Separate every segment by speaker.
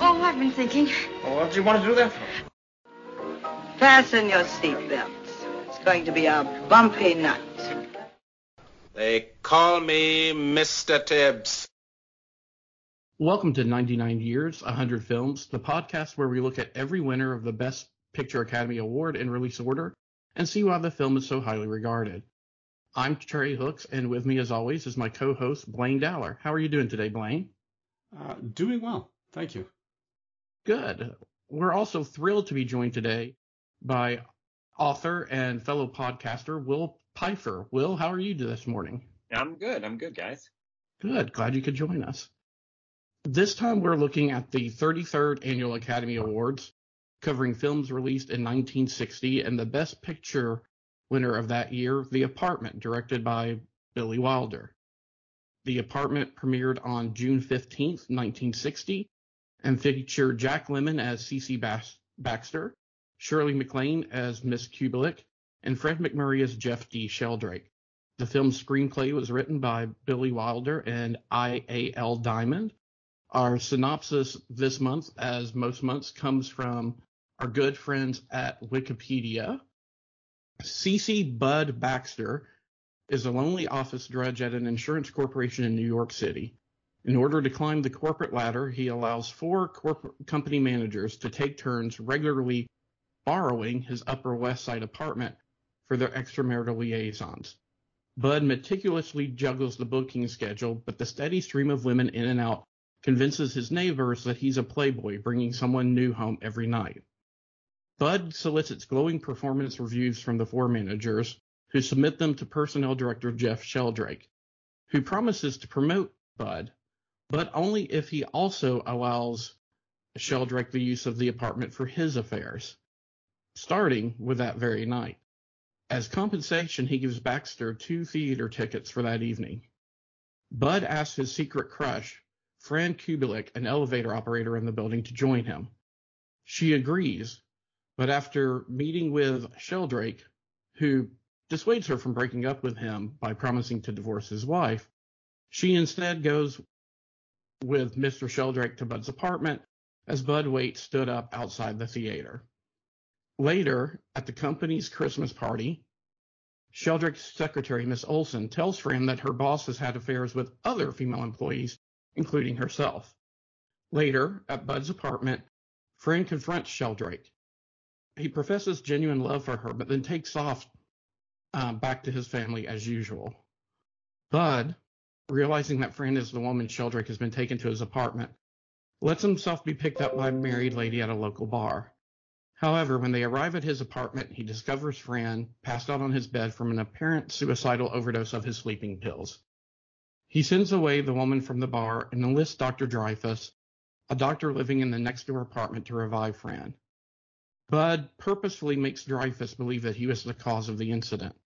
Speaker 1: Oh, I've been thinking.
Speaker 2: Well, what do you want to do that for?
Speaker 3: Fasten your seatbelts. It's going to be a bumpy night.
Speaker 4: They call me Mr. Tibbs.
Speaker 5: Welcome to 99 Years, 100 Films, the podcast where we look at every winner of the Best Picture Academy Award in release order and see why the film is so highly regarded. I'm Trey Hooks, and with me, as always, is my co-host Blaine Dowler. How are you doing today, Blaine?
Speaker 6: Uh, doing well, thank you.
Speaker 5: Good. We're also thrilled to be joined today by author and fellow podcaster Will Pfeiffer. Will, how are you this morning?
Speaker 2: I'm good. I'm good, guys.
Speaker 5: Good. Glad you could join us. This time we're looking at the 33rd Annual Academy Awards, covering films released in 1960 and the Best Picture winner of that year, The Apartment, directed by Billy Wilder. The Apartment premiered on June 15th, 1960, and featured Jack Lemmon as CC Baxter, Shirley MacLaine as Miss Kubelik, and Fred MacMurray as Jeff D. Sheldrake. The film's screenplay was written by Billy Wilder and I.A.L. Diamond. Our synopsis this month, as most months, comes from our good friends at Wikipedia. CC Bud Baxter is a lonely office drudge at an insurance corporation in New York City. In order to climb the corporate ladder, he allows four corporate company managers to take turns regularly borrowing his Upper West Side apartment for their extramarital liaisons. Bud meticulously juggles the booking schedule, but the steady stream of women in and out convinces his neighbors that he's a playboy bringing someone new home every night. Bud solicits glowing performance reviews from the four managers, who submit them to personnel director Jeff Sheldrake, who promises to promote Bud, but only if he also allows Sheldrake the use of the apartment for his affairs, starting with that very night. As compensation, he gives Baxter two theater tickets for that evening. Bud asks his secret crush, Fran Kubelik, an elevator operator in the building, to join him. She agrees, but after meeting with Sheldrake, who dissuades her from breaking up with him by promising to divorce his wife, she instead goes with Mr. Sheldrake to Bud's apartment as Bud Waite stood up outside the theater. Later, at the company's Christmas party, Sheldrake's secretary, Miss Olson, tells Fran that her boss has had affairs with other female employees, including herself. Later, at Bud's apartment, Fran confronts Sheldrake. He professes genuine love for her, but then takes off uh, back to his family as usual. Bud, realizing that Fran is the woman Sheldrake has been taken to his apartment, lets himself be picked up by a married lady at a local bar. However, when they arrive at his apartment, he discovers Fran passed out on his bed from an apparent suicidal overdose of his sleeping pills. He sends away the woman from the bar and enlists Dr. Dreyfus, a doctor living in the next door apartment, to revive Fran. Bud purposefully makes Dreyfus believe that he was the cause of the incident.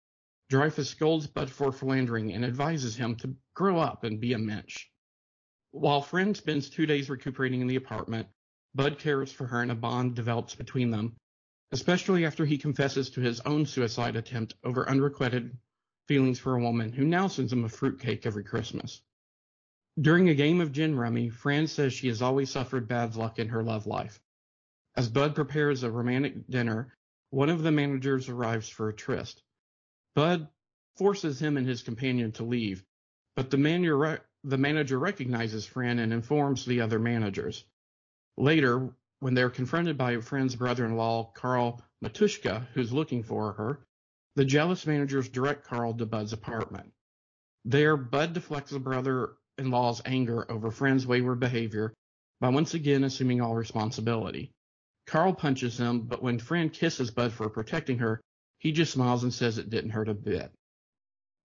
Speaker 5: Dreyfus scolds Bud for philandering and advises him to grow up and be a mensch. While Fran spends two days recuperating in the apartment, Bud cares for her and a bond develops between them, especially after he confesses to his own suicide attempt over unrequited feelings for a woman who now sends him a fruitcake every Christmas. During a game of gin rummy, Fran says she has always suffered bad luck in her love life. As Bud prepares a romantic dinner, one of the managers arrives for a tryst. Bud forces him and his companion to leave, but the, the manager recognizes Fran and informs the other managers. Later, when they're confronted by Fran's brother-in-law, Carl Matushka, who's looking for her, the jealous managers direct Carl to Bud's apartment. There, Bud deflects the brother-in-law's anger over Fran's wayward behavior by once again assuming all responsibility. Carl punches him, but when Fran kisses Bud for protecting her, he just smiles and says it didn't hurt a bit.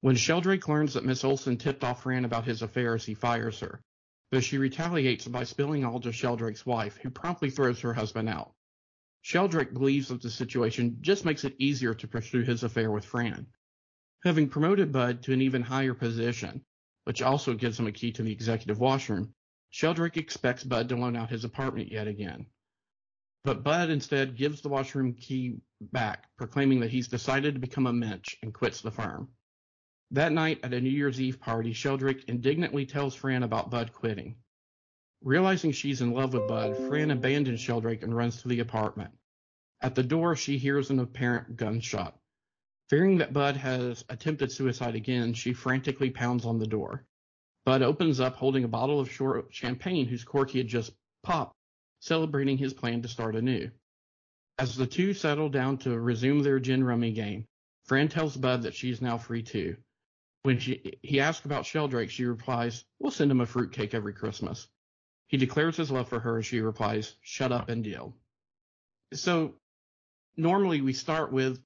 Speaker 5: When Sheldrake learns that Miss Olson tipped off Fran about his affairs, he fires her but she retaliates by spilling all to Sheldrake's wife, who promptly throws her husband out. Sheldrake believes that the situation just makes it easier to pursue his affair with Fran. Having promoted Bud to an even higher position, which also gives him a key to the executive washroom, Sheldrake expects Bud to loan out his apartment yet again. But Bud instead gives the washroom key back, proclaiming that he's decided to become a mensch and quits the firm. That night at a New Year's Eve party, Sheldrake indignantly tells Fran about Bud quitting. Realizing she's in love with Bud, Fran abandons Sheldrake and runs to the apartment. At the door, she hears an apparent gunshot. Fearing that Bud has attempted suicide again, she frantically pounds on the door. Bud opens up holding a bottle of short champagne whose cork he had just popped, celebrating his plan to start anew. As the two settle down to resume their gin rummy game, Fran tells Bud that she is now free too. When she, he asks about Sheldrake, she replies, We'll send him a fruitcake every Christmas. He declares his love for her as she replies, Shut up and deal. So normally we start with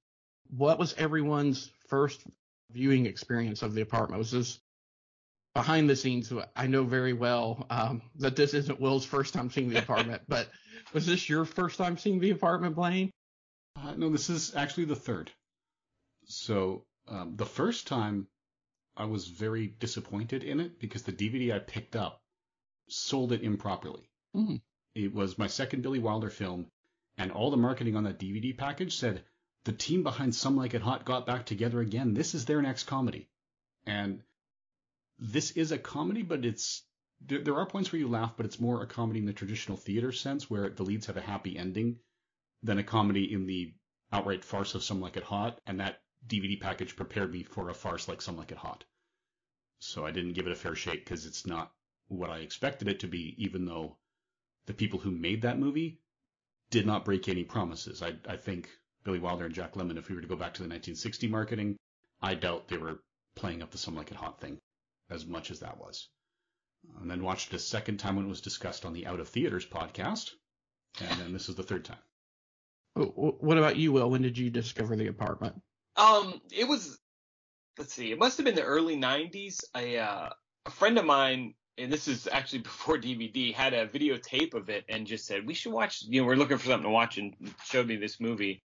Speaker 5: what was everyone's first viewing experience of the apartment? Was this behind the scenes? I know very well um, that this isn't Will's first time seeing the apartment, but was this your first time seeing the apartment, Blaine?
Speaker 6: Uh, no, this is actually the third. So um, the first time I was very disappointed in it because the DVD I picked up sold it improperly.
Speaker 5: Mm-hmm.
Speaker 6: It was my second Billy Wilder film, and all the marketing on that DVD package said the team behind Some Like It Hot got back together again. This is their next comedy. And this is a comedy, but it's there, there are points where you laugh, but it's more a comedy in the traditional theater sense where the leads have a happy ending than a comedy in the outright farce of Some Like It Hot. And that DVD package prepared me for a farce like Some Like It Hot. So I didn't give it a fair shake because it's not what I expected it to be, even though the people who made that movie did not break any promises. I, I think Billy Wilder and Jack Lemmon, if we were to go back to the 1960 marketing, I doubt they were playing up the Some Like It Hot thing as much as that was. And then watched it a second time when it was discussed on the Out of Theaters podcast. And then this is the third time.
Speaker 5: Oh, what about you, Will? When did you discover the apartment?
Speaker 2: Um, it was, let's see, it must have been the early 90s. I, uh, a friend of mine and this is actually before DVD, had a videotape of it and just said, we should watch, you know, we're looking for something to watch and showed me this movie.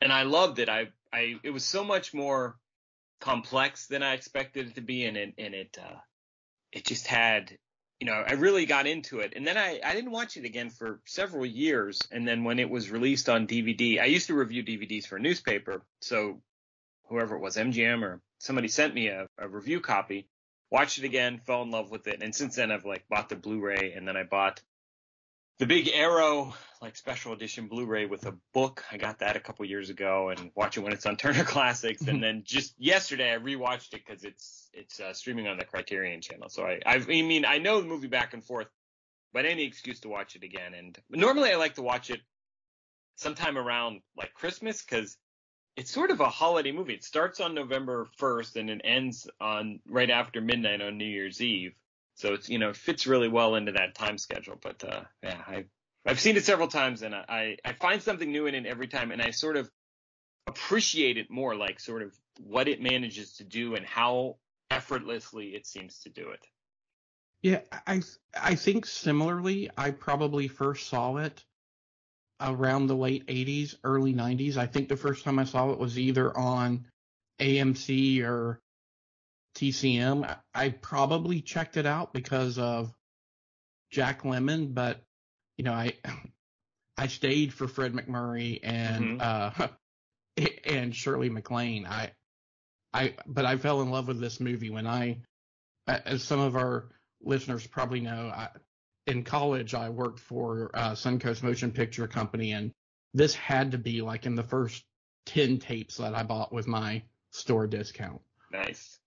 Speaker 2: And I loved it. I, I, it was so much more complex than I expected it to be. And it, and it, uh, it just had, you know, I really got into it. And then I, I didn't watch it again for several years. And then when it was released on DVD, I used to review DVDs for a newspaper. So whoever it was, MGM or somebody sent me a, a review copy watched it again, fell in love with it, and since then I've like bought the Blu-ray, and then I bought the Big Arrow like special edition Blu-ray with a book. I got that a couple years ago, and watch it when it's on Turner Classics. and then just yesterday I rewatched it because it's it's uh, streaming on the Criterion Channel. So I I mean I know the movie back and forth, but any excuse to watch it again. And normally I like to watch it sometime around like Christmas because it's sort of a holiday movie. It starts on November 1st and it ends on right after midnight on New Year's Eve. So it's you know it fits really well into that time schedule. But uh, yeah, I I've seen it several times and I I find something new in it every time, and I sort of appreciate it more, like sort of what it manages to do and how effortlessly it seems to do it.
Speaker 5: Yeah, I I think similarly. I probably first saw it around the late 80s, early 90s. I think the first time I saw it was either on AMC or TCM. I probably checked it out because of Jack Lemmon, but you know, I I stayed for Fred MacMurray and mm-hmm. uh and Shirley MacLaine. I I but I fell in love with this movie when I as some of our listeners probably know, I in college, I worked for uh, Suncoast Motion Picture Company, and this had to be like in the first 10 tapes that I bought with my store discount.
Speaker 2: Nice.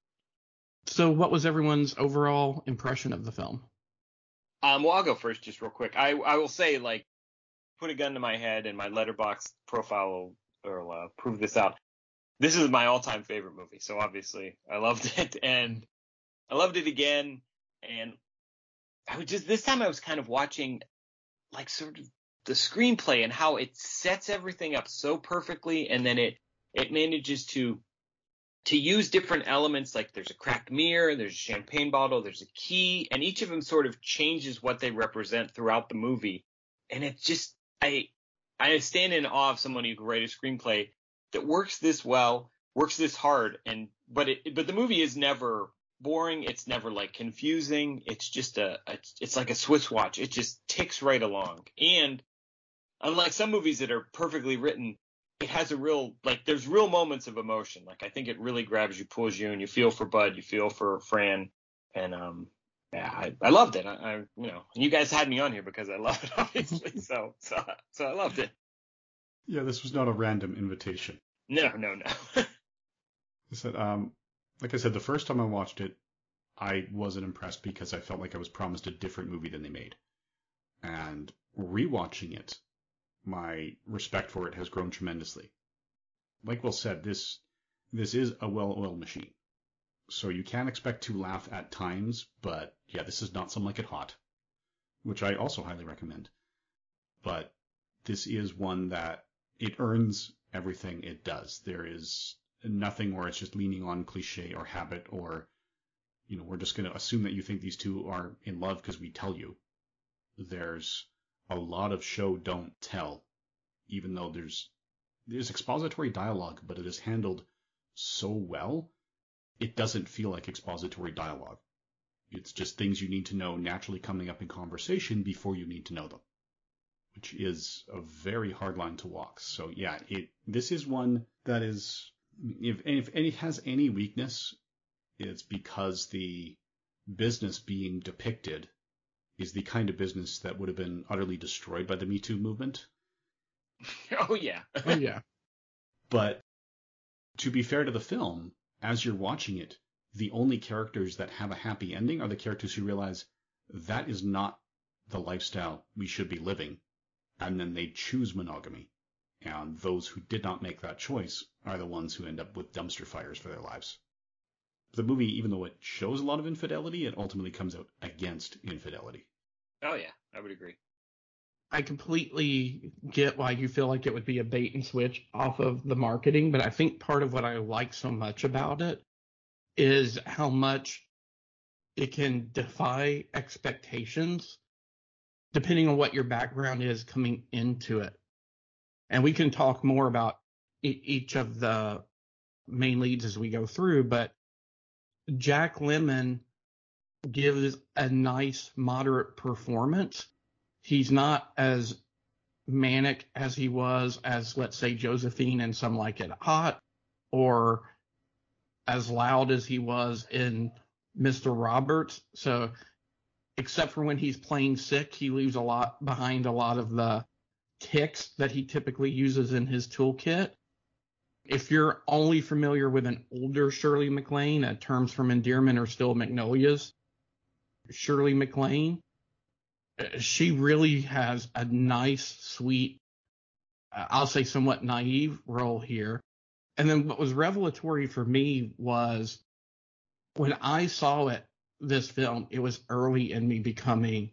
Speaker 5: So, what was everyone's overall impression of the film?
Speaker 2: Um, well, I'll go first, just real quick. I I will say, like, put a gun to my head, and my Letterboxd profile will, uh, prove this out. This is my all-time favorite movie, so obviously I loved it, and I loved it again. And I was just this time I was kind of watching like sort of the screenplay and how it sets everything up so perfectly and then it it manages to to use different elements like there's a cracked mirror, there's a champagne bottle, there's a key, and each of them sort of changes what they represent throughout the movie. And it just I I stand in awe of someone who can write a screenplay that works this well, works this hard, and but it but the movie is never boring. It's never like confusing. It's just a, a it's like a Swiss watch. It just ticks right along. And unlike some movies that are perfectly written, it has a real like there's real moments of emotion. Like I think it really grabs you, pulls you, and you feel for Bud, you feel for Fran, and um yeah, I, I loved it. I, I you know, you guys had me on here because I love it, obviously. so so so I loved it.
Speaker 6: Yeah, this was not a random invitation.
Speaker 2: No, no, no.
Speaker 6: I said, um, like I said, the first time I watched it, I wasn't impressed because I felt like I was promised a different movie than they made. And rewatching it, my respect for it has grown tremendously. Like Will said, this this is a well-oiled machine. So you can expect to laugh at times, but yeah, this is not Some Like It Hot, which I also highly recommend. But this is one that it earns everything it does. There is nothing where it's just leaning on cliche or habit or you know we're just going to assume that you think these two are in love because we tell you. There's a lot of show don't tell even though there's there's expository dialogue but it is handled so well it doesn't feel like expository dialogue. It's just things you need to know naturally coming up in conversation before you need to know them which is a very hard line to walk. So yeah it this is one that is if if it has any weakness, it's because the business being depicted is the kind of business that would have been utterly destroyed by the Me Too movement.
Speaker 2: Oh yeah.
Speaker 5: oh yeah.
Speaker 6: But to be fair to the film, as you're watching it, the only characters that have a happy ending are the characters who realize that is not the lifestyle we should be living, and then they choose monogamy. And those who did not make that choice are the ones who end up with dumpster fires for their lives. The movie, even though it shows a lot of infidelity, it ultimately comes out against infidelity.
Speaker 2: Oh yeah, I would agree.
Speaker 5: I completely get why you feel like it would be a bait and switch off of the marketing, but I think part of what I like so much about it is how much it can defy expectations depending on what your background is coming into it and we can talk more about e- each of the main leads as we go through, but Jack Lemmon gives a nice moderate performance. He's not as manic as he was as let's say Josephine and Some Like It Hot or as loud as he was in Mr. Roberts. So except for when he's playing sick, he leaves a lot behind a lot of the ticks that he typically uses in his toolkit. If you're only familiar with an older Shirley MacLaine, uh, terms from endearment are Steel Magnolias. Shirley MacLaine, uh, she really has a nice, sweet, uh, I'll say somewhat naive role here. And then what was revelatory for me was when I saw it, this film, it was early in me becoming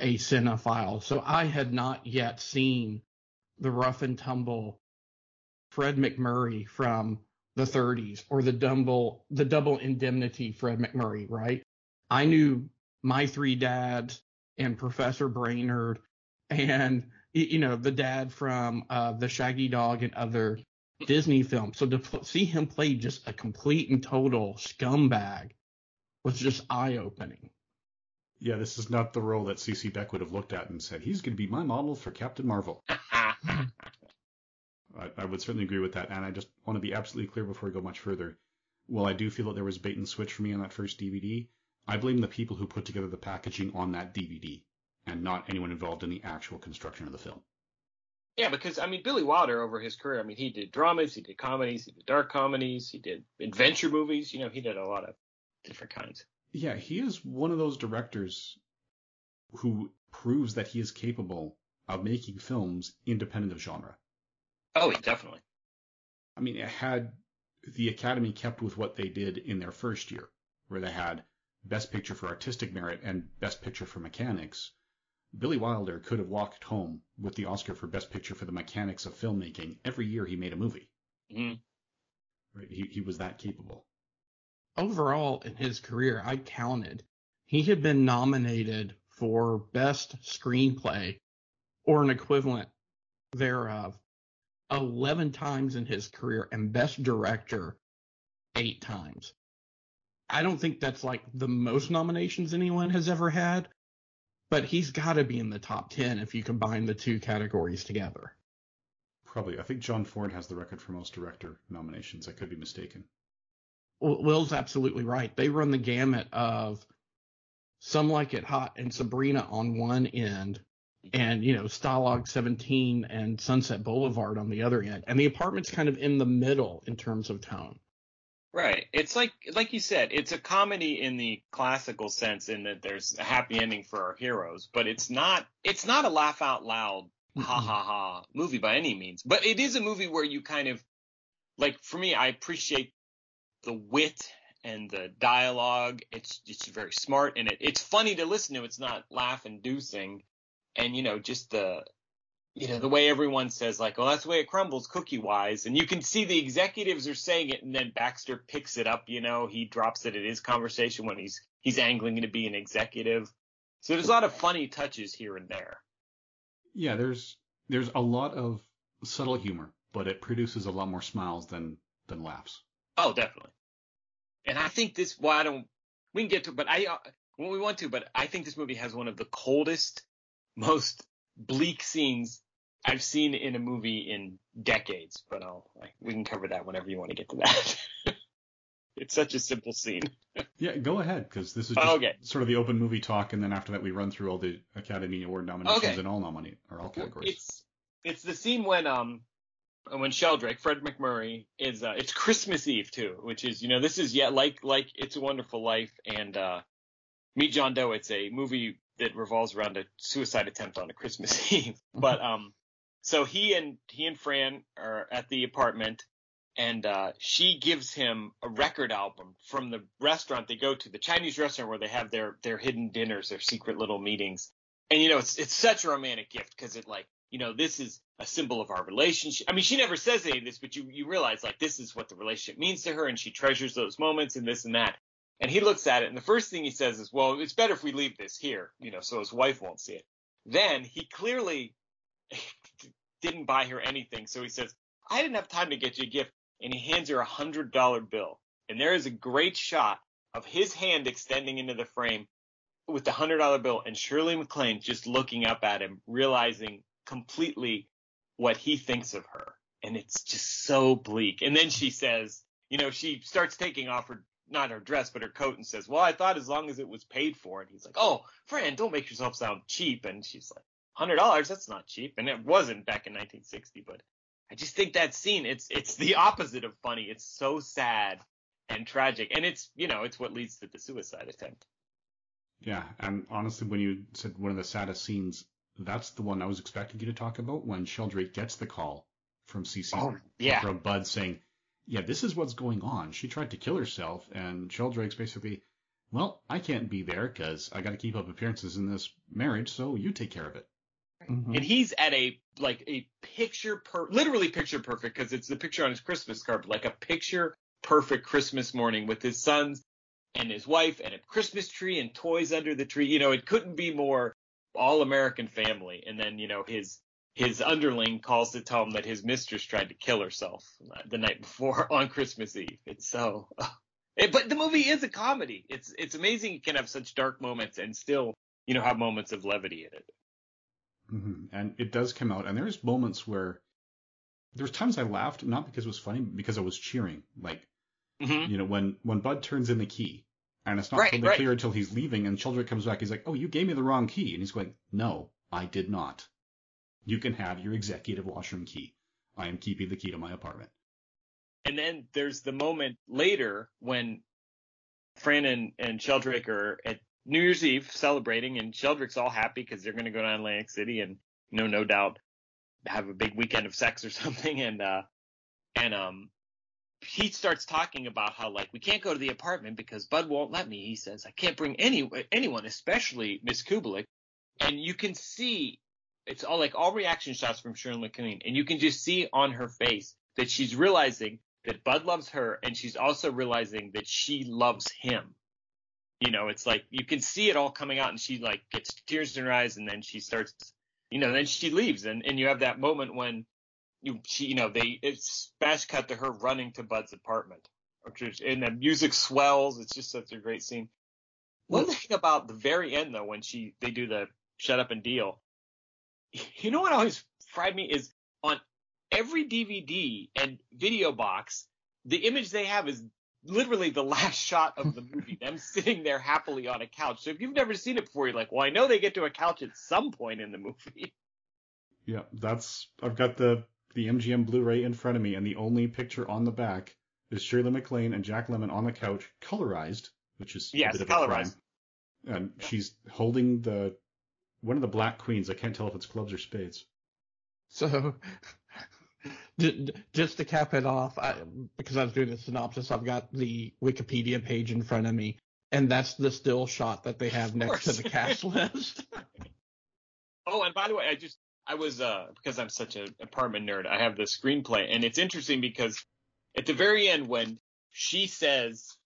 Speaker 5: a cinephile. So I had not yet seen the rough and tumble Fred MacMurray from the 30s or the double the double indemnity Fred MacMurray, right? I knew my three dads and Professor Brainard and you know the dad from uh, the Shaggy Dog and other Disney films. So to see him play just a complete and total scumbag was just eye opening
Speaker 6: yeah, this is not the role that CC Beck would have looked at and said, he's going to be my model for Captain Marvel. I, I, would certainly agree with that. And I just want to be absolutely clear before we go much further. While I do feel that there was bait and switch for me on that first DVD, I blame the people who put together the packaging on that DVD and not anyone involved in the actual construction of the film.
Speaker 2: Yeah, because I mean Billy Wilder over his career, I mean he did dramas, he did comedies, he did dark comedies, he did adventure movies, you know, he did a lot of different kinds
Speaker 6: yeah, he is one of those directors who proves that he is capable of making films independent of genre.
Speaker 2: Oh, definitely.
Speaker 6: I mean, had the Academy kept with what they did in their first year, where they had Best Picture for Artistic Merit and Best Picture for Mechanics, Billy Wilder could have walked home with the Oscar for Best Picture for the mechanics of filmmaking every year he made a movie.
Speaker 2: Mm-hmm.
Speaker 6: Right? He, he was that capable
Speaker 5: overall in his career, I counted, he had been nominated for best screenplay or an equivalent thereof 11 times in his career and best director eight times. I don't think that's like the most nominations anyone has ever had, but he's got to be in the top 10 if you combine the two categories together.
Speaker 6: Probably. I think John Ford has the record for most director nominations. I could be mistaken.
Speaker 5: Will's absolutely right. They run the gamut of Some Like It Hot and Sabrina on one end, and you know Stalag 17 and Sunset Boulevard on the other end, and the apartment's kind of in the middle in terms of tone.
Speaker 2: Right. It's like like you said, it's a comedy in the classical sense in that there's a happy ending for our heroes, but it's not it's not a laugh out loud ha ha ha movie by any means. But it is a movie where you kind of like for me, I appreciate the wit and the dialogue. It's it's very smart and it, it's funny to listen to. It's not laugh inducing. And you know, just the you know, the way everyone says like, well, that's the way it crumbles cookie wise. And you can see the executives are saying it and then Baxter picks it up, you know, he drops it in his conversation when he's he's angling to be an executive. So there's a lot of funny touches here and there.
Speaker 6: Yeah, there's there's a lot of subtle humor, but it produces a lot more smiles than than laughs.
Speaker 2: Oh, definitely. And I think this. Well, I don't. We can get to, but I uh, when we want to, but I think this movie has one of the coldest, most bleak scenes I've seen in a movie in decades. But I'll like, we can cover that whenever you want to get to that. it's such a simple scene.
Speaker 6: yeah, go ahead because this is just
Speaker 2: okay.
Speaker 6: sort of the open movie talk, and then after that we run through all the Academy Award nominations
Speaker 2: Okay.
Speaker 6: in all nominate or all categories.
Speaker 2: It's it's the scene when um when Sheldrake, Fred MacMurray, is uh, it's Christmas Eve too, which is you know this is yet like like It's a Wonderful Life and uh, Meet John Doe. It's a movie that revolves around a suicide attempt on a Christmas Eve. but um, so he and he and Fran are at the apartment, and uh, she gives him a record album from the restaurant they go to, the Chinese restaurant where they have their their hidden dinners, their secret little meetings. And you know, it's it's such a romantic gift because it like you know this is a symbol of our relationship. I mean, she never says any of this, but you you realize like this is what the relationship means to her, and she treasures those moments and this and that. And he looks at it, and the first thing he says is, "Well, it's better if we leave this here, you know, so his wife won't see it." Then he clearly didn't buy her anything, so he says, "I didn't have time to get you a gift," and he hands her a hundred dollar bill. And there is a great shot of his hand extending into the frame with the hundred dollar bill, and Shirley MacLaine just looking up at him, realizing completely what he thinks of her, and it's just so bleak. And then she says, you know, she starts taking off her not her dress, but her coat and says, Well, I thought as long as it was paid for. And he's like, Oh, Fran, don't make yourself sound cheap. And she's like, Hundred dollars, that's not cheap. And it wasn't back in 1960, but I just think that scene, it's it's the opposite of funny. It's so sad and tragic. And it's you know, it's what leads to the suicide attempt.
Speaker 6: Yeah, and honestly, when you said one of the saddest scenes, that's the one I was expecting you to talk about when Sheldrake gets the call from CC
Speaker 2: Oh, yeah.
Speaker 6: from Bud saying, "Yeah, this is what's going on. She tried to kill herself," and Sheldrake's basically, "Well, I can't be there because I got to keep up appearances in this marriage, so you take care of it."
Speaker 5: Mm-hmm.
Speaker 2: And he's at a like a picture per literally picture perfect because it's the picture on his Christmas card, like a picture perfect Christmas morning with his sons and his wife and a Christmas tree and toys under the tree. You know, it couldn't be more all American family. And then, you know, his his underling calls to tell him that his mistress tried to kill herself the night before on Christmas Eve. It's so it, but the movie is a comedy. It's it's amazing it can have such dark moments and still, you know, have moments of levity in it.
Speaker 6: hmm And it does come out, and there's moments where there's times I laughed not because it was funny, but because I was cheering. Like,
Speaker 2: Mhm.
Speaker 6: you know, when when Bud turns in the key, and it's not
Speaker 2: Right,
Speaker 6: totally
Speaker 2: right.
Speaker 6: clear until he's leaving, and Sheldrake comes back, he's like, "Oh, you gave me the wrong key," and he's going, "No, I did not. You can have your executive washroom key. I am keeping the key to my apartment."
Speaker 2: And then there's the moment later when Fran and, and Sheldrake are at New Year's Eve celebrating, and Sheldrake's all happy because they're going to go to Atlantic City and, you know, no doubt have a big weekend of sex or something. And, uh, and, um, he starts talking about how like we can't go to the apartment because Bud won't let me. He says I can't bring any anyone, especially Miss Kubelik. And you can see it's all like all reaction shots from Shirley MacLaine, and you can just see on her face that she's realizing that Bud loves her, and she's also realizing that she loves him. You know, it's like you can see it all coming out, and she like gets tears in her eyes, and then she starts you know, then she leaves, and and you have that moment when you she you know they it's smash cut to her running to Bud's apartment, which is, and the music swells. It's just such a great scene. One thing about the very end though, when she they do the shut up and deal, you know what always fried me is on every DVD and video box, the image they have is literally the last shot of the movie, them sitting there happily on a couch. So if you've never seen it before, you're like, well, I know they get to a couch at some point in the movie.
Speaker 6: Yeah, that's I've got the the MGM Blu-ray in front of me, and the only picture on the back is Shirley MacLaine and Jack Lemmon on the couch, colorized, which is
Speaker 2: yes,
Speaker 6: a bit of
Speaker 2: colorized.
Speaker 6: a crime. And she's holding the one of the black queens. I can't tell if it's clubs or spades.
Speaker 5: So, just to cap it off, I, because I was doing the synopsis, I've got the Wikipedia page in front of me, and that's the still shot that they have next to the cast list.
Speaker 2: oh, and by the way, I just I was uh because I'm such an apartment nerd, I have the screenplay, and it's interesting because at the very end when she says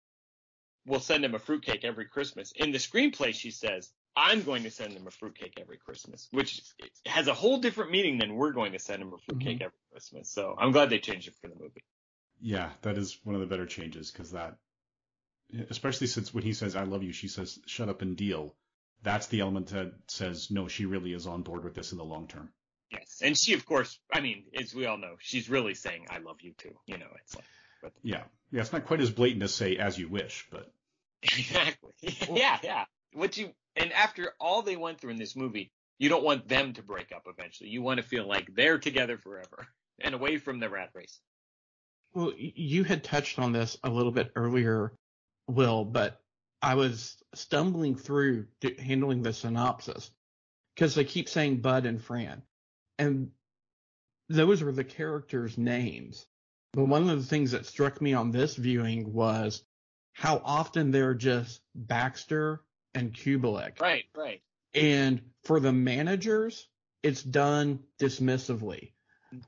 Speaker 2: we'll send him a fruitcake every Christmas, in the screenplay she says I'm going to send him a fruitcake every Christmas, which has a whole different meaning than we're going to send him a fruitcake mm-hmm. every Christmas. So I'm glad they changed it for the movie.
Speaker 6: Yeah, that is one of the better changes because that, especially since when he says "I love you," she says "Shut up and deal." That's the element that says no, she really is on board with this in the long term.
Speaker 2: Yes, and she, of course, I mean, as we all know, she's really saying "I love you" too. You know, it's like,
Speaker 6: but yeah, yeah, it's not quite as blatant as say "as you wish," but
Speaker 2: exactly, yeah, yeah. What you and after all they went through in this movie, you don't want them to break up eventually. You want to feel like they're together forever and away from the rat race.
Speaker 5: Well, you had touched on this a little bit earlier, Will, but I was stumbling through handling the synopsis because they keep saying Bud and Fran, and those were the characters' names. But one of the things that struck me on this viewing was how often they're just Baxter and Kubelik.
Speaker 2: Right, right.
Speaker 5: And for the managers, it's done dismissively.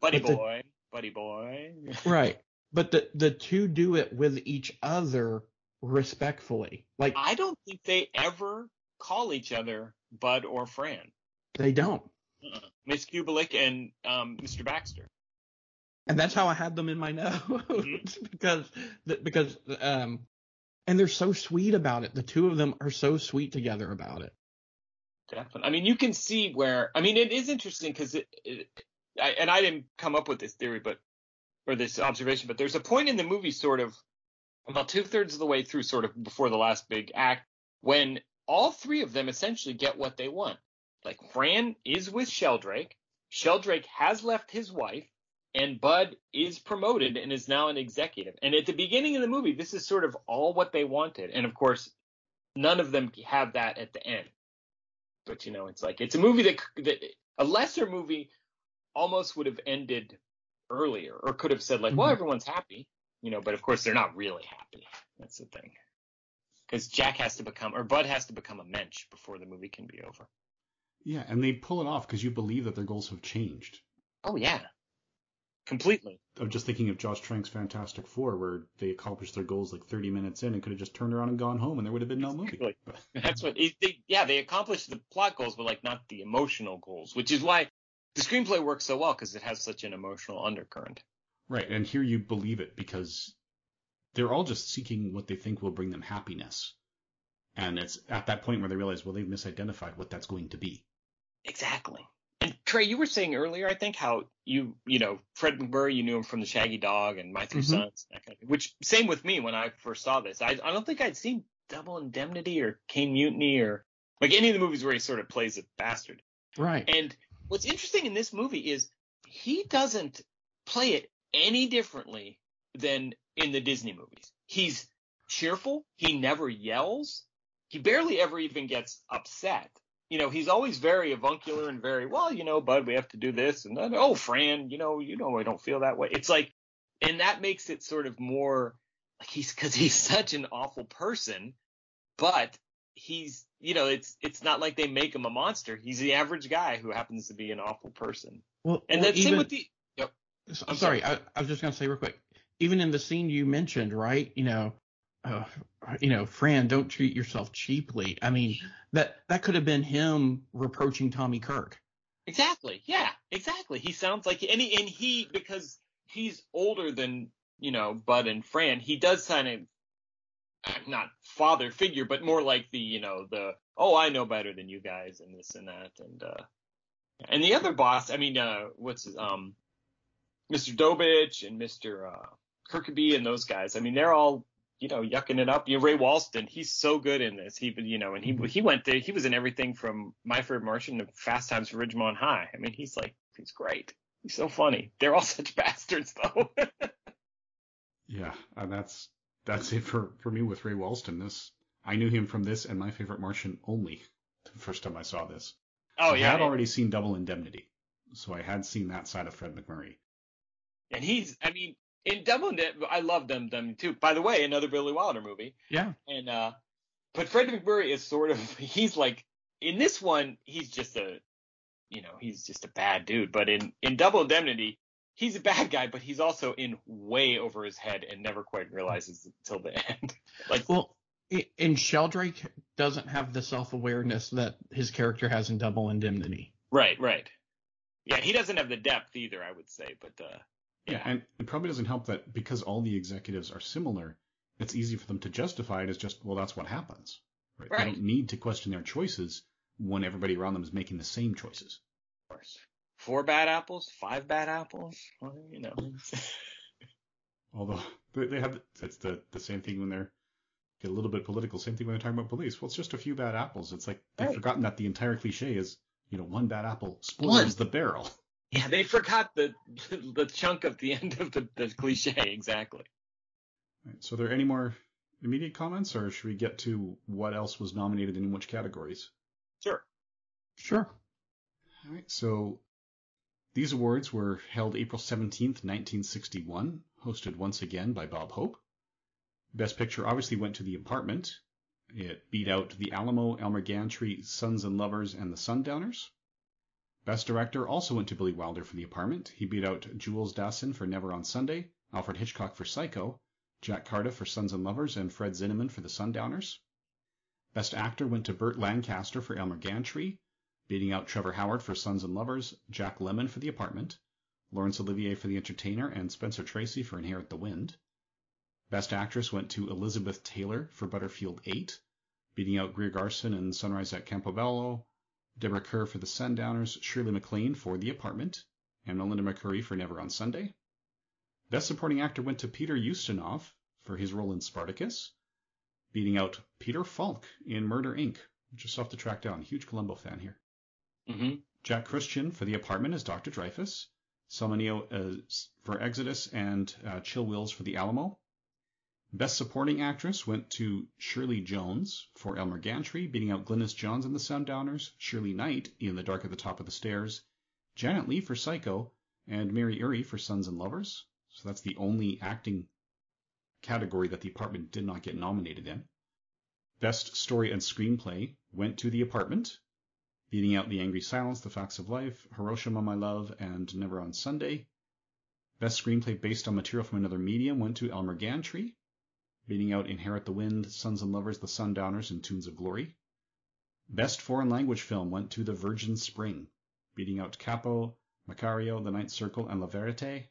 Speaker 2: Buddy but boy, the, buddy boy.
Speaker 5: right. But the the two do it with each other respectfully. Like
Speaker 2: I don't think they ever call each other Bud or Fran.
Speaker 5: They don't.
Speaker 2: Uh-uh. Miss Kubelik and um, Mr. Baxter.
Speaker 5: And that's how I had them in my notes mm-hmm. because because um, and they're so sweet about it. The two of them are so sweet together about it.
Speaker 2: Definitely. I mean, you can see where. I mean, it is interesting because it, it I, and I didn't come up with this theory, but or this observation, but there's a point in the movie, sort of about two thirds of the way through, sort of before the last big act, when all three of them essentially get what they want. Like Fran is with Sheldrake. Sheldrake has left his wife and Bud is promoted and is now an executive. And at the beginning of the movie, this is sort of all what they wanted. And of course, none of them have that at the end. But you know, it's like it's a movie that, that a lesser movie almost would have ended earlier or could have said like, mm-hmm. well, everyone's happy, you know, but of course they're not really happy. That's the thing. Because Jack has to become, or Bud has to become a mensch before the movie can be over.
Speaker 6: Yeah, and they pull it off because you believe that their goals have changed.
Speaker 2: Oh yeah, completely.
Speaker 6: I'm just thinking of Josh Trank's Fantastic Four, where they accomplished their goals like 30 minutes in and could have just turned around and gone home, and there would have been no movie.
Speaker 2: That's what. They, yeah, they accomplished the plot goals, but like not the emotional goals, which is why the screenplay works so well because it has such an emotional undercurrent.
Speaker 6: Right, and here you believe it because they're all just seeking what they think will bring them happiness, and it's at that point where they realize, well, they've misidentified what that's going to be.
Speaker 2: Exactly. And Trey, you were saying earlier, I think, how you, you know, Fred MacMurray, you knew him from the Shaggy Dog and My 3 mm-hmm. Sons, that kind of Which same with me when I first saw this. I, I don't think I'd seen Double Indemnity or Caine Mutiny or like any of the movies where he sort of plays a bastard.
Speaker 5: Right.
Speaker 2: And what's interesting in this movie is he doesn't play it any differently than in the Disney movies. He's cheerful. He never yells. He barely ever even gets upset you know, he's always very avuncular and very, well, you know, bud, we have to do this. And then, oh, Fran, you know, you know, I don't feel that way. It's like, and that makes it sort of more like he's, cause he's such an awful person, but he's, you know, it's, it's not like they make him a monster. He's the average guy who happens to be an awful person.
Speaker 5: Well,
Speaker 2: and
Speaker 5: well,
Speaker 2: that's same with the, yep.
Speaker 5: I'm sorry. I, I was just to say real quick, even in the scene you mentioned, right? You know, uh, you know, Fran, don't treat yourself cheaply. I mean, that that could have been him reproaching Tommy Kirk.
Speaker 2: Exactly. Yeah, exactly. He sounds like and he, and he because he's older than you know Bud and Fran. He does kind of not father figure, but more like the you know the oh I know better than you guys and this and that and uh and the other boss. I mean, uh what's his um Mr. Dobisch and Mr. Uh, Kirkeby and those guys. I mean, they're all you know, yucking it up. You know, Ray Walston, he's so good in this. He, you know, and he he went to he was in everything from My Favorite Martian to Fast Times at Ridgemont High. I mean, he's like he's great. He's so funny. They're all such bastards though.
Speaker 6: yeah, and that's that's it for for me with Ray Walston. This I knew him from this and My Favorite Martian only. The first time I saw this.
Speaker 2: Oh yeah.
Speaker 6: I
Speaker 2: yeah.
Speaker 6: had already seen Double Indemnity, so I had seen that side of Fred MacMurray.
Speaker 2: And he's, I mean, in Double Indemnity, I love them them too. By the way, another Billy Wilder movie.
Speaker 5: Yeah.
Speaker 2: And uh, but Fred MacMurray is sort of he's like in this one he's just a, you know, he's just a bad dude. But in in Double Indemnity, he's a bad guy, but he's also in way over his head and never quite realizes until the end. like
Speaker 5: Well, and Sheldrake doesn't have the self awareness that his character has in Double Indemnity.
Speaker 2: right, right. Yeah, he doesn't have the depth either, I would say. But uh,
Speaker 6: Yeah, and it probably doesn't help that because all the executives are similar, it's easy for them to justify it as just, well, that's what happens. Right? They don't need to question their choices when everybody around them is making the same choices.
Speaker 2: of course, four bad apples, five bad apples. Well, you know.
Speaker 6: Although they they have it's the the same thing when they're get a little bit political. Same thing when they're talking about police. Well, it's just a few bad apples. It's like they've
Speaker 2: Right.
Speaker 6: forgotten that the entire cliche is you know one bad apple
Speaker 2: One.
Speaker 6: spoils the barrel.
Speaker 2: Yeah, they forgot the the chunk of the end of the, the cliche exactly.
Speaker 6: Right, so, are there any more immediate comments, or should we get to what else was nominated and in which categories?
Speaker 2: Sure.
Speaker 5: Sure.
Speaker 6: All right, so these awards were held April 17th, 1961, hosted once again by Bob Hope. Best Picture obviously went to The Apartment. It beat out The Alamo, Elmer Gantry, Sons and Lovers, and The Sundowners. Best Director also went to Billy Wilder for The Apartment. He beat out Jules Dassin for Never on Sunday, Alfred Hitchcock for Psycho, Jack Cardiff for Sons and Lovers, and Fred Zinnemann for The Sundowners. Best Actor went to Burt Lancaster for Elmer Gantry, beating out Trevor Howard for Sons and Lovers, Jack Lemmon for The Apartment, Laurence Olivier for The Entertainer, and Spencer Tracy for Inherit the Wind. Best Actress went to Elizabeth Taylor for Butterfield 8, beating out Greer Garson and Sunrise at Campobello, Deborah Kerr for The Sundowners, Shirley MacLaine for The Apartment, and Melina Mercouri for Never on Sunday. Best Supporting Actor went to Peter Ustinov for his role in Spartacus, beating out Peter Falk in Murder Inc., which is tough to track down. Huge Columbo fan here.
Speaker 2: Mm-hmm.
Speaker 6: Jack Kruschen for The Apartment as Dr. Dreyfus, Sal Mineo as for Exodus, and uh, Chill Wills for The Alamo. Best Supporting Actress went to Shirley Jones for Elmer Gantry, beating out Glynis Johns in The Sundowners, Shirley Knight in The Dark at the Top of the Stairs, Janet Leigh for Psycho, and Mary Ure for Sons and Lovers. So that's the only acting category that The Apartment did not get nominated in. Best Story and Screenplay went to The Apartment, beating out The Angry Silence, The Facts of Life, Hiroshima, My Love, and Never on Sunday. Best Screenplay based on material from another medium went to Elmer Gantry, beating out Inherit the Wind, Sons and Lovers, The Sundowners, and Tunes of Glory. Best Foreign Language Film went to The Virgin Spring, beating out Kapo, Macario, The Ninth Circle, and La Verite.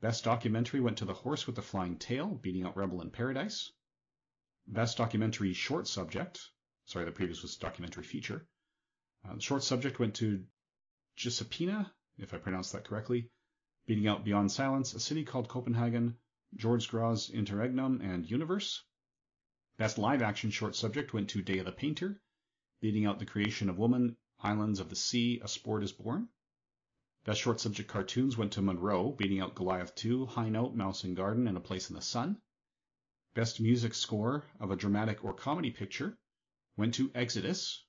Speaker 6: Best Documentary went to The Horse with the Flying Tail, beating out Rebel in Paradise. Best Documentary Short Subject, sorry, the previous was Documentary Feature. Uh, the short subject went to Giuseppina, if I pronounced that correctly, beating out Beyond Silence, A City Called Copenhagen, George Grosz' Interregnum, and Universe. Best live action short subject went to Day of the Painter, beating out The Creation of Woman, Islands of the Sea, A Sport is Born. Best short subject cartoons went to Munro, beating out Goliath 2, High Note, Mouse and Garden, and A Place in the Sun. Best music score of a dramatic or comedy picture went to Exodus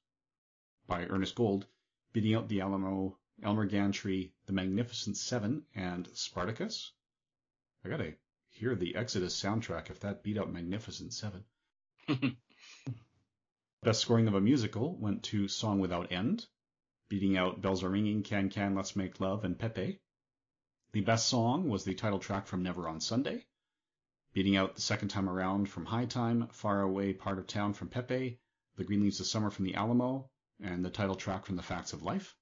Speaker 6: by Ernest Gold, beating out The Alamo, Elmer Gantry, The Magnificent Seven, and Spartacus. I gotta hear the Exodus soundtrack if that beat out Magnificent Seven. Best scoring of a musical went to Song Without End, beating out Bells Are Ringing, Can Can, Let's Make Love, and Pepe. The best song was the title track from Never on Sunday, beating out the second time around from High Time, Far Away Part of Town from Pepe, The Green Leaves of Summer from The Alamo, and the title track from The Facts of Life.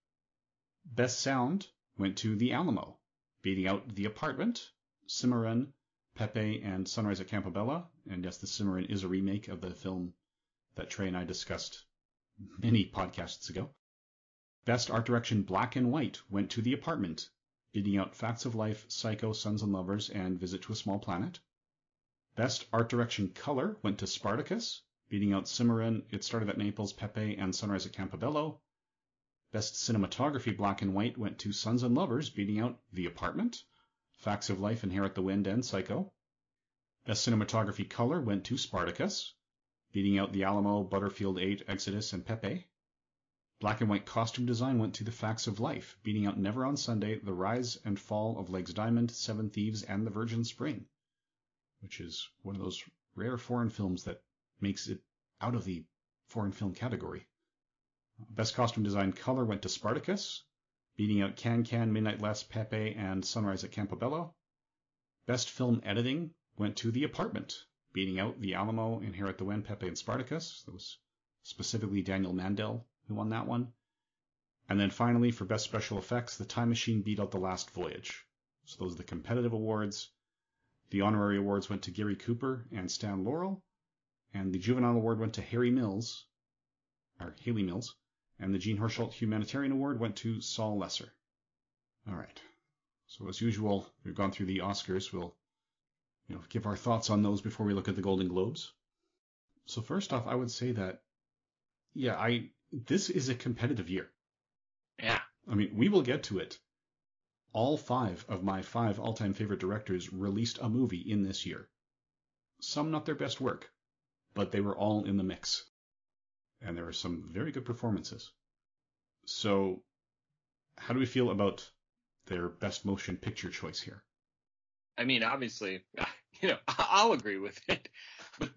Speaker 6: Best Sound went to The Alamo, beating out The Apartment, Cimarron, Pepe, and Sunrise at Campobello. And yes, the Cimarron is a remake of the film that Trey and I discussed many podcasts ago. Best Art Direction Black and White went to The Apartment, beating out Facts of Life, Psycho, Sons and Lovers, and Visit to a Small Planet. Best Art Direction Color went to Spartacus, beating out Cimarron, It Started at Naples, Pepe, and Sunrise at Campobello. Best Cinematography Black and White went to Sons and Lovers, beating out The Apartment, Facts of Life, Inherit the Wind, and Psycho. Best Cinematography Color went to Spartacus, beating out The Alamo, Butterfield 8, Exodus, and Pepe. Black and white costume design went to The Facts of Life, beating out Never on Sunday, The Rise and Fall of Legs Diamond, Seven Thieves, and The Virgin Spring, which is one of those rare foreign films that makes it out of the foreign film category. Best costume design color went to Spartacus, beating out Can Can, Midnight Lace, Pepe, and Sunrise at Campobello. Best film editing went to The Apartment, beating out The Alamo, Inherit the Wind, Pepe, and Spartacus. That was specifically Daniel Mandel who won that one. And then finally, for Best Special Effects, The Time Machine beat out The Last Voyage. So those are the competitive awards. The honorary awards went to Gary Cooper and Stan Laurel, and the Juvenile Award went to Harry Mills, or Hayley Mills, and the Jean Hersholt Humanitarian Award went to Sol Lesser. All right. So as usual, we've gone through the Oscars. We'll you know, give our thoughts on those before we look at the Golden Globes. So first off, I would say that yeah, I this is a competitive year.
Speaker 2: Yeah.
Speaker 6: I mean, we will get to it. All five of my five all-time favorite directors released a movie in this year. Some not their best work, but they were all in the mix. And there are some very good performances. So, how do we feel about their best motion picture choice here?
Speaker 2: I mean, obviously, you know, I'll agree with it. But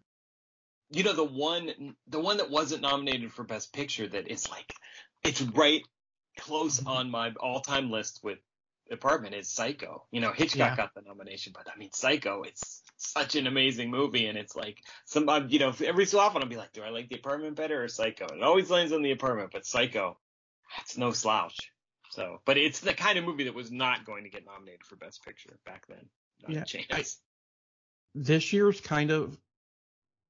Speaker 2: you know, the one the one that wasn't nominated for Best Picture that is like it's right close on my all time list with Apartment is Psycho. You know, Hitchcock
Speaker 5: Yeah.
Speaker 2: got the nomination, but I mean Psycho, it's such an amazing movie and it's like some—you know, every so often I'll be like, Do I like the apartment better or Psycho? It always lands on the apartment, but Psycho, it's no slouch. So but it's the kind of movie that was not going to get nominated for Best Picture back then. Not
Speaker 5: Yeah. I- this year's kind of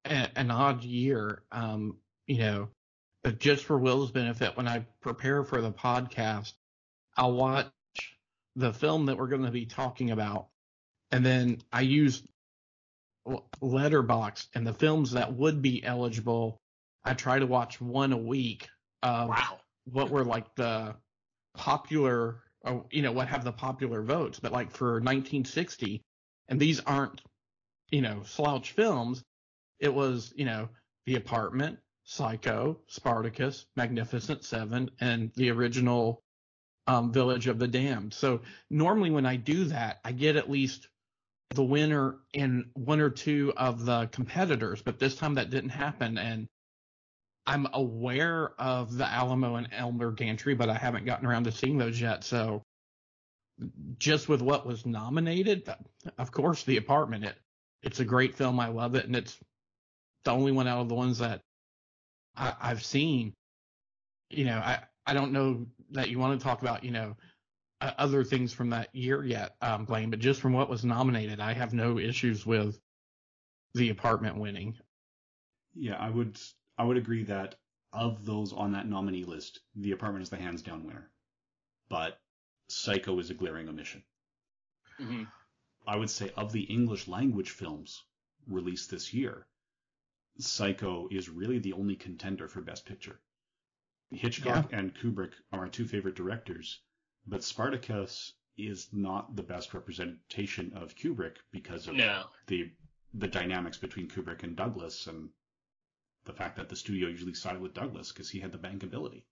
Speaker 5: a, an odd year. Um, you know, but just for Will's benefit, when I prepare for the podcast, I'll watch the film that we're going to be talking about, and then I use Letterboxd and the films that would be eligible. I try to watch one a week of
Speaker 2: wow.
Speaker 5: what were like the popular, or, you know, what have the popular votes. But like for 1960, and these aren't, you know, slouch films. It was, you know, The Apartment, Psycho, Spartacus, Magnificent Seven, and the original um, Village of the Damned. So normally when I do that, I get at least the winner and one or two of the competitors, but this time that didn't happen. And I'm aware of the Alamo and Elmer Gantry, but I haven't gotten around to seeing those yet. So just with what was nominated, of course, The Apartment, it, it's a great film. I love it. And it's the only one out of the ones that I, I've seen. You know, I, I don't know that you want to talk about, you know, uh, other things from that year yet, um, Blaine, but just from what was nominated, I have no issues with The Apartment winning.
Speaker 6: Yeah, I would I would agree that of those on that nominee list, The Apartment is the hands down winner. But Psycho is a glaring omission.
Speaker 2: hmm
Speaker 6: I would say of the English language films released this year, Psycho is really the only contender for Best Picture. Hitchcock and Kubrick are my two favorite directors, but Spartacus is not the best representation of Kubrick because of
Speaker 2: No.
Speaker 6: the the dynamics between Kubrick and Douglas and the fact that the studio usually sided with Douglas because he had the bankability.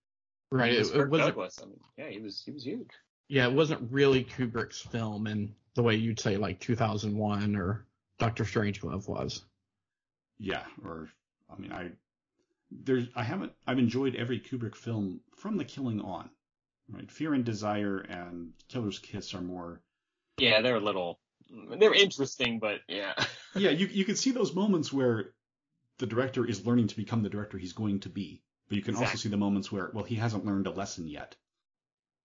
Speaker 5: Right.
Speaker 2: It
Speaker 5: It,
Speaker 2: was
Speaker 5: it wasn't,
Speaker 2: Douglas. I mean, yeah, he was he was huge.
Speaker 5: yeah, it wasn't really Kubrick's film in the way you'd say like 2001 or Doctor Strangelove was.
Speaker 6: Yeah, or I mean, I there's I haven't I've enjoyed every Kubrick film from The Killing on. Right, Fear and Desire and Killer's Kiss are more.
Speaker 2: Yeah, they're a little they're interesting, but yeah.
Speaker 6: Yeah, you you can see those moments where the director is learning to become the director he's going to be, but you can also see the moments where well he hasn't learned a lesson yet.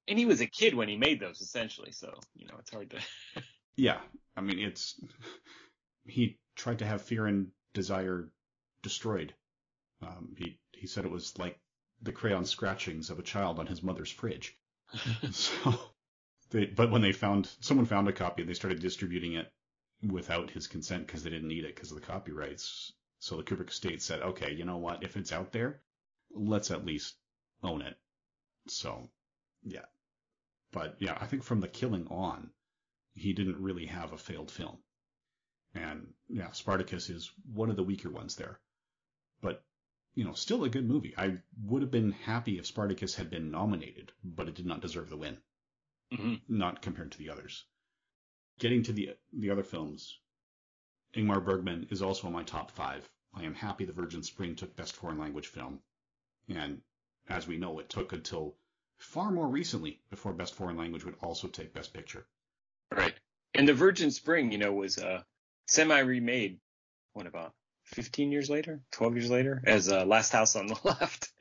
Speaker 2: and he was a kid when he made those, essentially. So you know, it's hard to.
Speaker 6: yeah, I mean, it's he tried to have fear and desire destroyed. Um, he he said it was like the crayon scratchings of a child on his mother's fridge. so, they, but when they found someone found a copy, and they started distributing it without his consent because they didn't need it because of the copyrights. So the Kubrick estate said, okay, you know what? If it's out there, let's at least own it. So, yeah. But yeah, I think from the killing on, he didn't really have a failed film. And yeah, Spartacus is one of the weaker ones there. But, you know, still a good movie. I would have been happy if Spartacus had been nominated, but it did not deserve the win.
Speaker 2: Mm-hmm.
Speaker 6: Not compared to the others. Getting to the the other films, Ingmar Bergman is also in my top five. I am happy The Virgin Spring took Best Foreign Language Film. And as we know, it took until far more recently before Best Foreign Language would also take Best Picture.
Speaker 2: Right. And The Virgin Spring, you know, was uh, semi remade, what about 15 years later, 12 years later, as uh, Last House on the Left.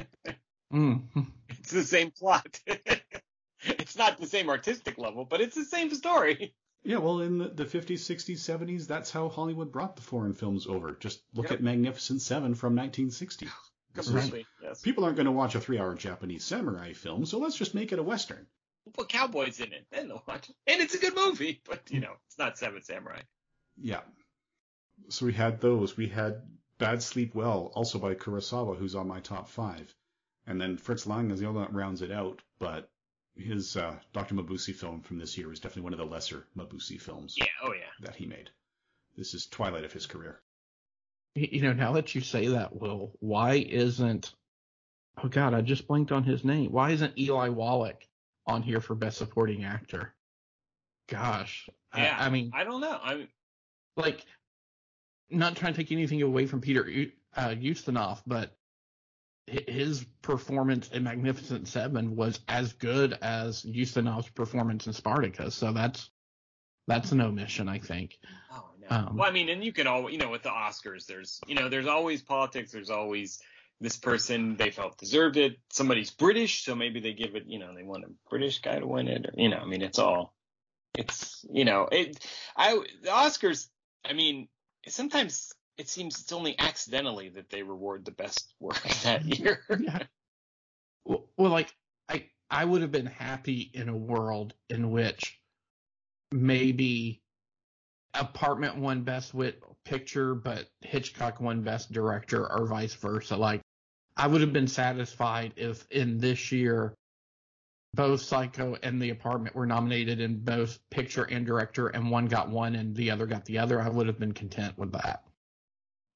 Speaker 5: mm.
Speaker 2: It's the same plot. it's not the same artistic level, but it's the same story.
Speaker 6: Yeah, well, in the, the 50s, 60s, 70s, that's how Hollywood brought the foreign films over. Just look
Speaker 2: Yep.
Speaker 6: at Magnificent Seven from 1960. This is-
Speaker 2: Completely. Yes.
Speaker 6: People aren't going to watch a three-hour Japanese samurai film, so let's just make it a western.
Speaker 2: We'll put cowboys in it, then they'll watch it. And it's a good movie, but you know, it's not Seven Samurai.
Speaker 6: Yeah. So we had those. We had Bad Sleep Well, also by Kurosawa, who's on my top five. And then Fritz Lang is the other one that rounds it out, but his uh, Dr. Mabuse film from this year was definitely one of the lesser Mabuse films
Speaker 2: Yeah, oh yeah.
Speaker 6: that he made. This is twilight of his career.
Speaker 5: You know, now that you say that, Will, why isn't? Oh God, I just blanked on his name. Why isn't Eli Wallach on here for Best Supporting Actor? Gosh, I-
Speaker 2: Yeah.
Speaker 5: I, mean,
Speaker 2: I don't know. I mean,
Speaker 5: like, not trying to take anything away from Peter uh, Ustinov, but his performance in Magnificent Seven was as good as Ustinov's performance in Spartacus. So that's that's an omission, I think.
Speaker 2: Oh no.
Speaker 5: Um,
Speaker 2: well, I mean, and you can always, you know, with the Oscars, there's, you know, there's always politics. There's always this person they felt deserved it. Somebody's British, so maybe they give it, you know, they want a British guy to win it. Or, you know, I mean, it's all, it's, you know, it. I the Oscars. I mean, sometimes it seems it's only accidentally that they reward the best work that year.
Speaker 5: yeah. Well, well, like I, I would have been happy in a world in which maybe Apartment won Best Wit Picture, but Hitchcock won Best Director, or vice versa. Like, I would have been satisfied if in this year both Psycho and The Apartment were nominated in both picture and director, and one got one and the other got the other. I would have been content with that.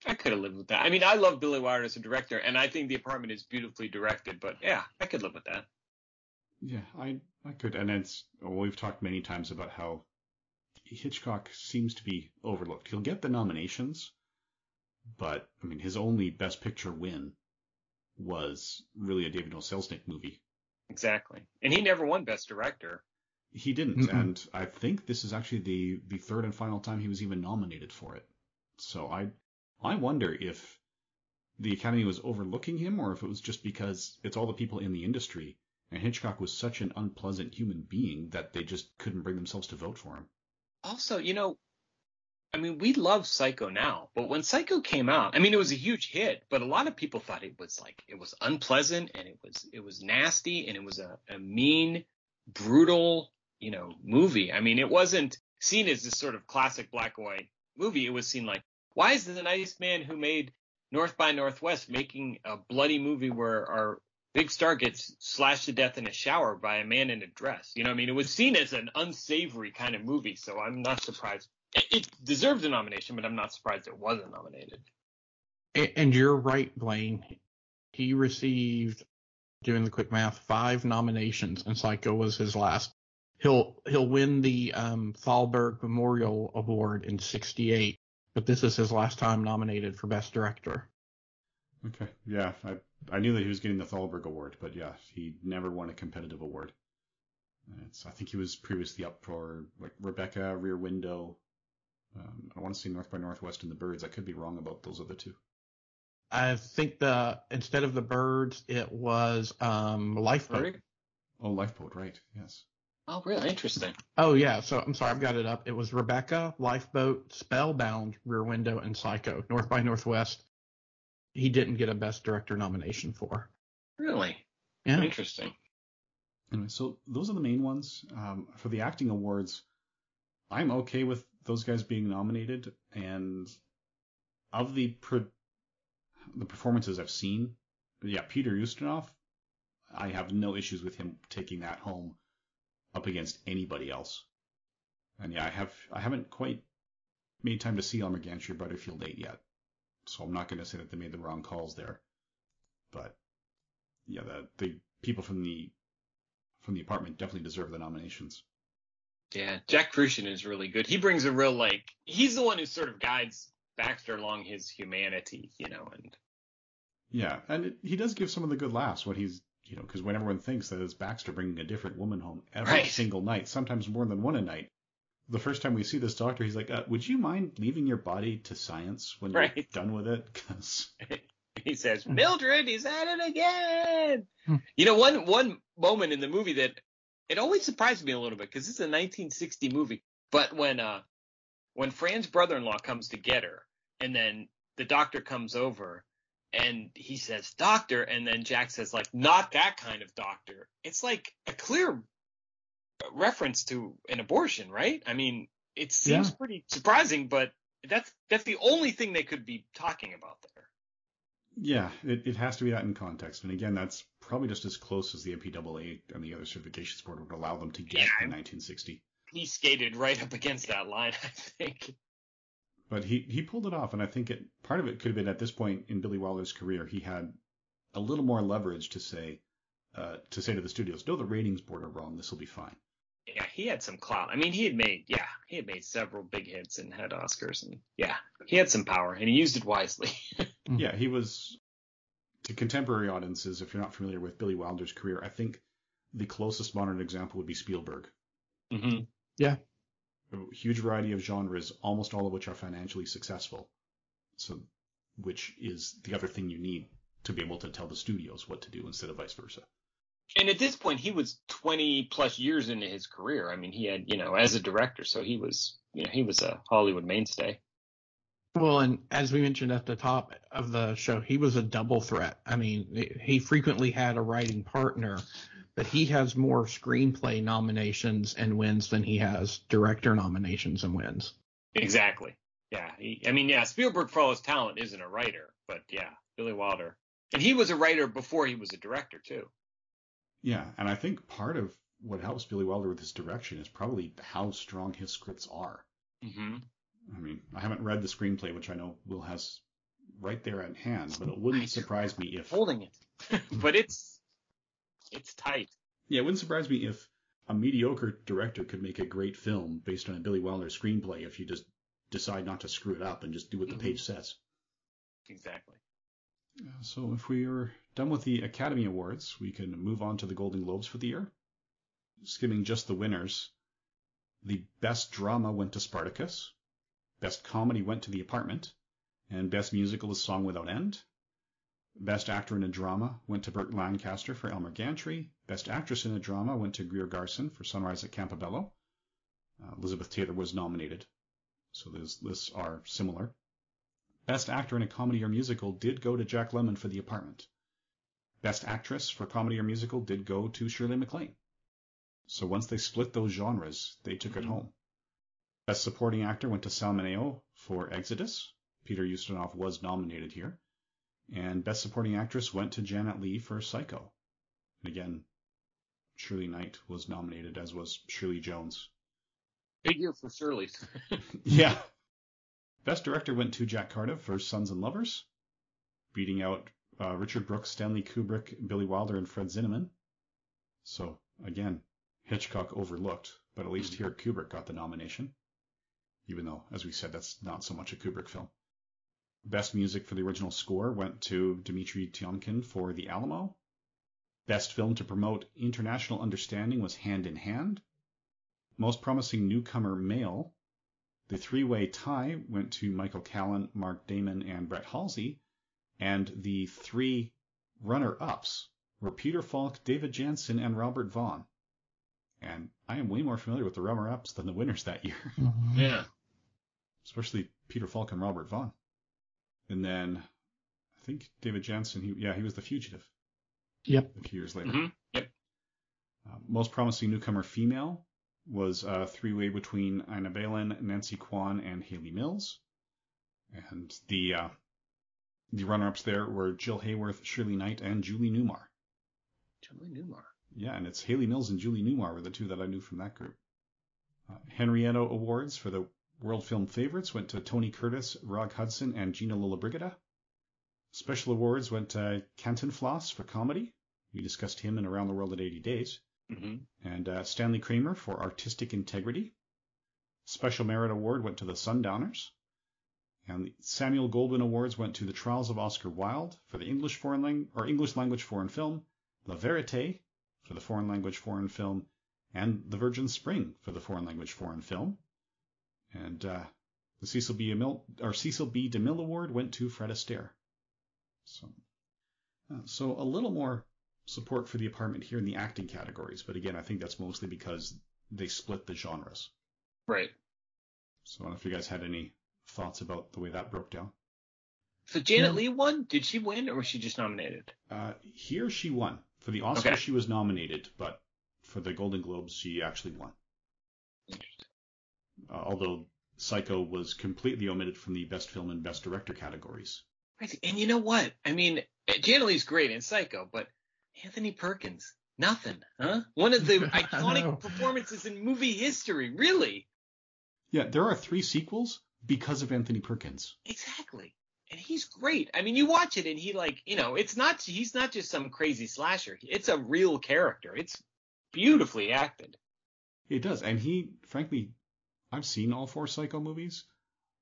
Speaker 2: I could have lived with that. I mean, I love Billy Wilder as a director, and I think The Apartment is beautifully directed. But yeah, I could live with that.
Speaker 6: Yeah, I I could, and it's well, we've talked many times about how Hitchcock seems to be overlooked. He'll get the nominations, but I mean, his only Best Picture win was really a David O. Selznick movie.
Speaker 2: Exactly. And he never won Best Director.
Speaker 6: He didn't,
Speaker 5: Mm-mm.
Speaker 6: and I think this is actually the the third and final time he was even nominated for it. So I I wonder if the Academy was overlooking him, or if it was just because it's all the people in the industry, and Hitchcock was such an unpleasant human being that they just couldn't bring themselves to vote for him.
Speaker 2: Also, you know, I mean, we love Psycho now, but when Psycho came out, I mean, it was a huge hit, but a lot of people thought it was like it was unpleasant and it was it was nasty and it was a, a mean, brutal, you know, movie. I mean, it wasn't seen as this sort of classic black and white movie. It was seen like, why is the nice man who made North by Northwest making a bloody movie where our big star gets slashed to death in a shower by a man in a dress? You know, I mean, it was seen as an unsavory kind of movie, so I'm not surprised. It, it deserved a nomination, but I'm not surprised it wasn't nominated.
Speaker 5: And, and you're right, Blaine. He received, doing the quick math, five nominations, and Psycho was his last. He'll he'll win the um, Thalberg Memorial Award in '68, but this is his last time nominated for Best Director.
Speaker 6: Okay, yeah, I I knew that he was getting the Thalberg Award, but yeah, he never won a competitive award. It's, I think he was previously up for like Rebecca, Rear Window. Um, I want to see North by Northwest and the Birds. I could be wrong about those other two.
Speaker 5: I think the instead of the birds, it was um, Lifeboat.
Speaker 2: Sorry?
Speaker 6: Oh, Lifeboat, right? Yes.
Speaker 2: Oh, really interesting.
Speaker 5: Oh yeah, so I'm sorry, I've got it up. It was Rebecca, Lifeboat, Spellbound, Rear Window, and Psycho. North by Northwest. He didn't get a Best Director nomination for.
Speaker 2: Really?
Speaker 5: Yeah.
Speaker 2: Interesting.
Speaker 6: Anyway, so those are the main ones. Um, for the acting awards, I'm okay with those guys being nominated, and of the pro- the performances I've seen, yeah, Peter Ustinov, I have no issues with him taking that home up against anybody else. And yeah, I have I haven't quite made time to see Elmer Gantry Butterfield 8 yet, so I'm not going to say that they made the wrong calls there. But yeah, the the people from the from the apartment definitely deserve the nominations.
Speaker 2: Yeah, Jack Kruschen is really good. He brings a real like he's the one who sort of guides Baxter along his humanity, you know, and
Speaker 6: yeah, and it, he does give some of the good laughs when he's you know because when everyone thinks that it's Baxter bringing a different woman home every
Speaker 2: Right.
Speaker 6: single night, sometimes more than one a night. The first time we see this doctor, he's like, uh, "Would you mind leaving your body to science when you're
Speaker 2: Right.
Speaker 6: done with it?" Because
Speaker 2: he says, Mildred, he's at it again.
Speaker 5: Hmm.
Speaker 2: You know, one one moment in the movie that it always surprised me a little bit because it's a 1960 movie. But when uh when Fran's brother-in-law comes to get her, and then the doctor comes over, and he says, "Doctor," and then Jack says, "Like not that kind of doctor." It's like a clear reference to an abortion, right? I mean, it seems
Speaker 5: Yeah.
Speaker 2: pretty surprising, but that's that's the only thing they could be talking about there.
Speaker 6: Yeah, it, it has to be that in context. And again, that's probably just as close as the MPAA and the other certifications board would allow them to get
Speaker 2: Yeah,
Speaker 6: in 1960.
Speaker 2: he skated right up against that line, I think.
Speaker 6: but he he pulled it off, and I think it part of it could have been at this point in Billy Wilder's career, he had a little more leverage to say uh, to say to the studios, no, the ratings board are wrong. This will be fine.
Speaker 2: Yeah, he had some clout. I mean, he had made yeah, he had made several big hits and had Oscars, and yeah, he had some power, and he used it wisely.
Speaker 6: Yeah, he was to contemporary audiences. If you're not familiar with Billy Wilder's career, I think the closest modern example would be Spielberg.
Speaker 2: mm-hmm.
Speaker 5: Yeah.
Speaker 6: A huge variety of genres, almost all of which are financially successful. So, which is the other thing you need to be able to tell the studios what to do instead of vice versa.
Speaker 2: And at this point, he was 20 plus years into his career. I mean, he had you know as a director, so he was you know he was a Hollywood mainstay.
Speaker 5: Well, and as we mentioned at the top of the show, he was a double threat. I mean, he frequently had a writing partner, but he has more screenplay nominations and wins than he has director nominations and wins.
Speaker 2: Exactly. Yeah. He, I mean, yeah, Spielberg, for all his talent, isn't a writer, but yeah, Billy Wilder, and he was a writer before he was a director too.
Speaker 6: Yeah, and I think part of what helps Billy Wilder with his direction is probably how strong his scripts are.
Speaker 2: Mm-hmm.
Speaker 6: I mean, I haven't read the screenplay, which I know Will has right there at hand, but it wouldn't surprise me if
Speaker 2: Holding it, but it's it's tight.
Speaker 6: yeah, it wouldn't surprise me if a mediocre director could make a great film based on a Billy Wilder screenplay if you just decide not to screw it up and just do what the
Speaker 2: Mhm.
Speaker 6: page says.
Speaker 2: Exactly.
Speaker 6: Uh, So if we are done with the Academy Awards, we can move on to the Golden Globes for the year. Skimming just the winners, the best drama went to Spartacus, best comedy went to The Apartment, and best musical is Song Without End. Best actor in a drama went to Burt Lancaster for Elmer Gantry. Best actress in a drama went to Greer Garson for Sunrise at Campobello. Uh, Elizabeth Taylor was nominated, so those lists are similar. Best Actor in a Comedy or Musical did go to Jack Lemmon for The Apartment. Best Actress for Comedy or Musical did go to Shirley MacLaine. So once they split those genres, they took it home. Best Supporting Actor went to Sal Mineo for Exodus. Peter Ustinov was nominated here. And Best Supporting Actress went to Janet Leigh for Psycho. And again, Shirley Knight was nominated, as was Shirley Jones.
Speaker 2: Big year for Shirley's.
Speaker 6: Yeah. Best Director went to Jack Cardiff for Sons and Lovers, beating out uh, Richard Brooks, Stanley Kubrick, Billy Wilder, and Fred Zinnemann. So again, Hitchcock overlooked, but at least here Kubrick got the nomination, even though, as we said, that's not so much a Kubrick film. Best music for the original score went to Dimitri Tiomkin for The Alamo. Best film to promote international understanding was Hand in Hand. Most promising newcomer male the three-way tie went to Michael Callan, Mark Damon, and Brett Halsey, and the three runner-ups were Peter Falk, David Janssen, and Robert Vaughn. And I am way more familiar with the runner-ups than the winners that year.
Speaker 5: Mm-hmm.
Speaker 2: Yeah.
Speaker 6: Especially Peter Falk and Robert Vaughn. And then I think David Janssen, he, yeah, he was the fugitive.
Speaker 5: Yep.
Speaker 6: A few years later.
Speaker 2: Mm-hmm. Yep.
Speaker 6: Uh, most promising newcomer female was a three-way between Ina Balin, Nancy Kwan, and Hayley Mills. And the uh, the runner-ups there were Jill Haworth, Shirley Knight, and Julie Newmar.
Speaker 2: Julie Newmar.
Speaker 6: Yeah, and it's Hayley Mills and Julie Newmar were the two that I knew from that group. Uh, Henrietta Awards for the World Film Favorites went to Tony Curtis, Rock Hudson, and Gina Lollobrigida. Special awards went to Cantinflas for comedy. We discussed him in Around the World in 80 Days.
Speaker 2: Mm-hmm.
Speaker 6: And uh, Stanley Kramer for artistic integrity. Special Merit Award went to the Sundowners. And the Samuel Goldwyn Awards went to The Trials of Oscar Wilde for the English foreign lang- or English language foreign film, La Verite for the foreign language foreign film, and The Virgin Spring for the foreign language foreign film. And uh, the Cecil B. DeMille, or Cecil B. DeMille Award went to Fred Astaire. So, uh, so a little more support for the apartment here in the acting categories, but again, I think that's mostly because they split the genres.
Speaker 2: Right.
Speaker 6: So I don't know if you guys had any thoughts about the way that broke down.
Speaker 2: So Janet
Speaker 5: Yeah.
Speaker 2: Leigh won? Did she win or was she just nominated?
Speaker 6: Uh, here she won. For the Oscar,
Speaker 2: Okay.
Speaker 6: she was nominated, but for the Golden Globes, she actually won.
Speaker 2: Interesting.
Speaker 6: Uh, although Psycho was completely omitted from the Best Film and Best Director categories.
Speaker 2: Right. And you know what? I mean, Janet Leigh's great in Psycho, but Anthony Perkins, nothing, huh? One of the iconic performances in movie history, really.
Speaker 6: Yeah, there are three sequels because of Anthony Perkins.
Speaker 2: Exactly. And he's great. I mean, you watch it and he like, you know, it's not he's not just some crazy slasher. It's a real character. It's beautifully acted.
Speaker 6: It does, and he, frankly, I've seen all four Psycho movies.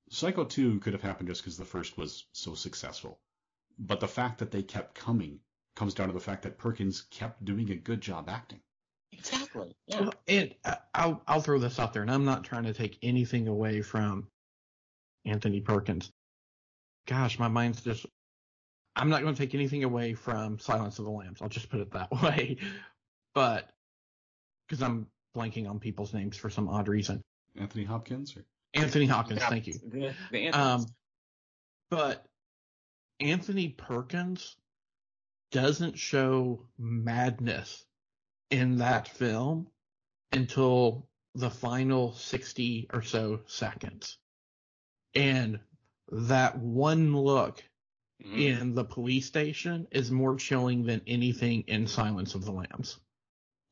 Speaker 6: Psycho 2 could have happened just because the first was so successful. But the fact that they kept coming comes down to the fact that Perkins kept doing a good job acting.
Speaker 2: Exactly. Yeah.
Speaker 5: Well, and I'll I'll throw this out there, and I'm not trying to take anything away from Anthony Perkins. Gosh, my mind's just. I'm not going to take anything away from Silence of the Lambs. I'll just put it that way. But because I'm blanking on people's names for some odd reason.
Speaker 6: Anthony Hopkins? Or...
Speaker 5: Anthony Hopkins, thank you.
Speaker 2: The, the
Speaker 5: Um, but Anthony Perkins doesn't show madness in that film until the final 60 or so seconds. And that one look
Speaker 2: Mhm.
Speaker 5: in the police station is more chilling than anything in Silence of the Lambs.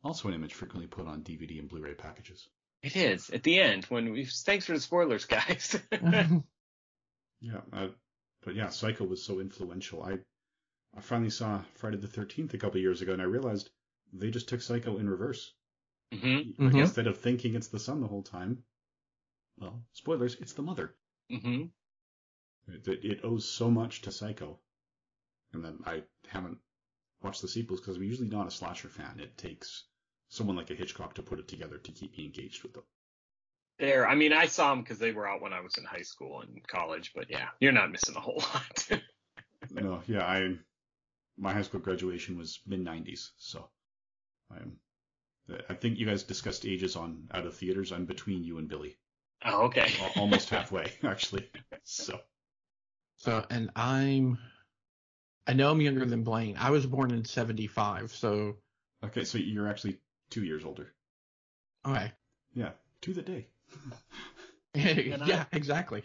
Speaker 6: Also an image frequently put on DVD and Blu-ray packages.
Speaker 2: It is at the end when we. Thanks for the spoilers, guys.
Speaker 6: Yeah, uh, but yeah, Psycho was so influential. I I finally saw Friday the 13th a couple years ago, and I realized they just took Psycho in reverse.
Speaker 2: hmm
Speaker 6: Like,
Speaker 5: Mhm.
Speaker 6: Instead of thinking it's the son the whole time, well, spoilers, it's the mother.
Speaker 2: hmm
Speaker 6: It, it owes so much to Psycho. And then I haven't watched the sequels because I'm usually not a slasher fan. It takes someone like a Hitchcock to put it together to keep me engaged with them.
Speaker 2: There. I mean, I saw them because they were out when I was in high school and college. But yeah, you're not missing a whole lot.
Speaker 6: no, yeah, I my high school graduation was mid 90s, so I'm. I think you guys discussed ages on out of theaters. I'm between you and Billy,
Speaker 2: oh, okay.
Speaker 6: Almost halfway actually. So
Speaker 5: So, and I'm, I know I'm younger than Blaine. I was born in 75, so,
Speaker 6: okay, so you're actually two years older.
Speaker 5: okay.
Speaker 6: Yeah, to the day.
Speaker 5: yeah, exactly.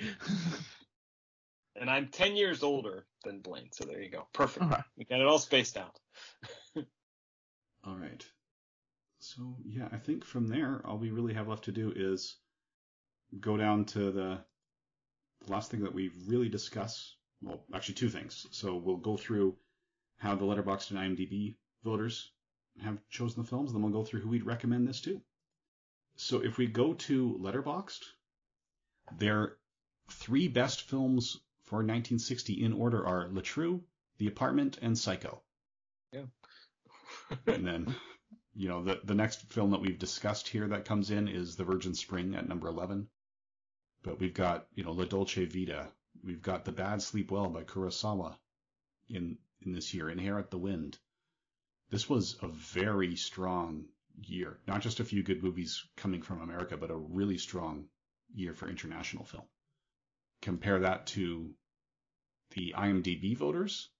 Speaker 2: and I'm 10 years older than Blaine, so there you go. Perfect.
Speaker 5: Okay.
Speaker 2: We got it all spaced out.
Speaker 6: All right. So yeah, I think from there, all we really have left to do is go down to the, the last thing that we really discuss. Well, actually, two things. So we'll go through how the Letterboxd and IMDb voters have chosen the films, then we'll go through who we'd recommend this to. So if we go to Letterboxd, their three best films for 1960 in order are Le Trou, The Apartment, and Psycho.
Speaker 2: Yeah.
Speaker 6: and then you know, the, the next film that we've discussed here that comes in is The Virgin Spring at number 11. But we've got, you know, La Dolce Vita. We've got The Bad Sleep Well by Kurosawa in, in this year, Inherit the Wind. This was a very strong year. Not just a few good movies coming from America, but a really strong year for international film. Compare that to the IMDb voters,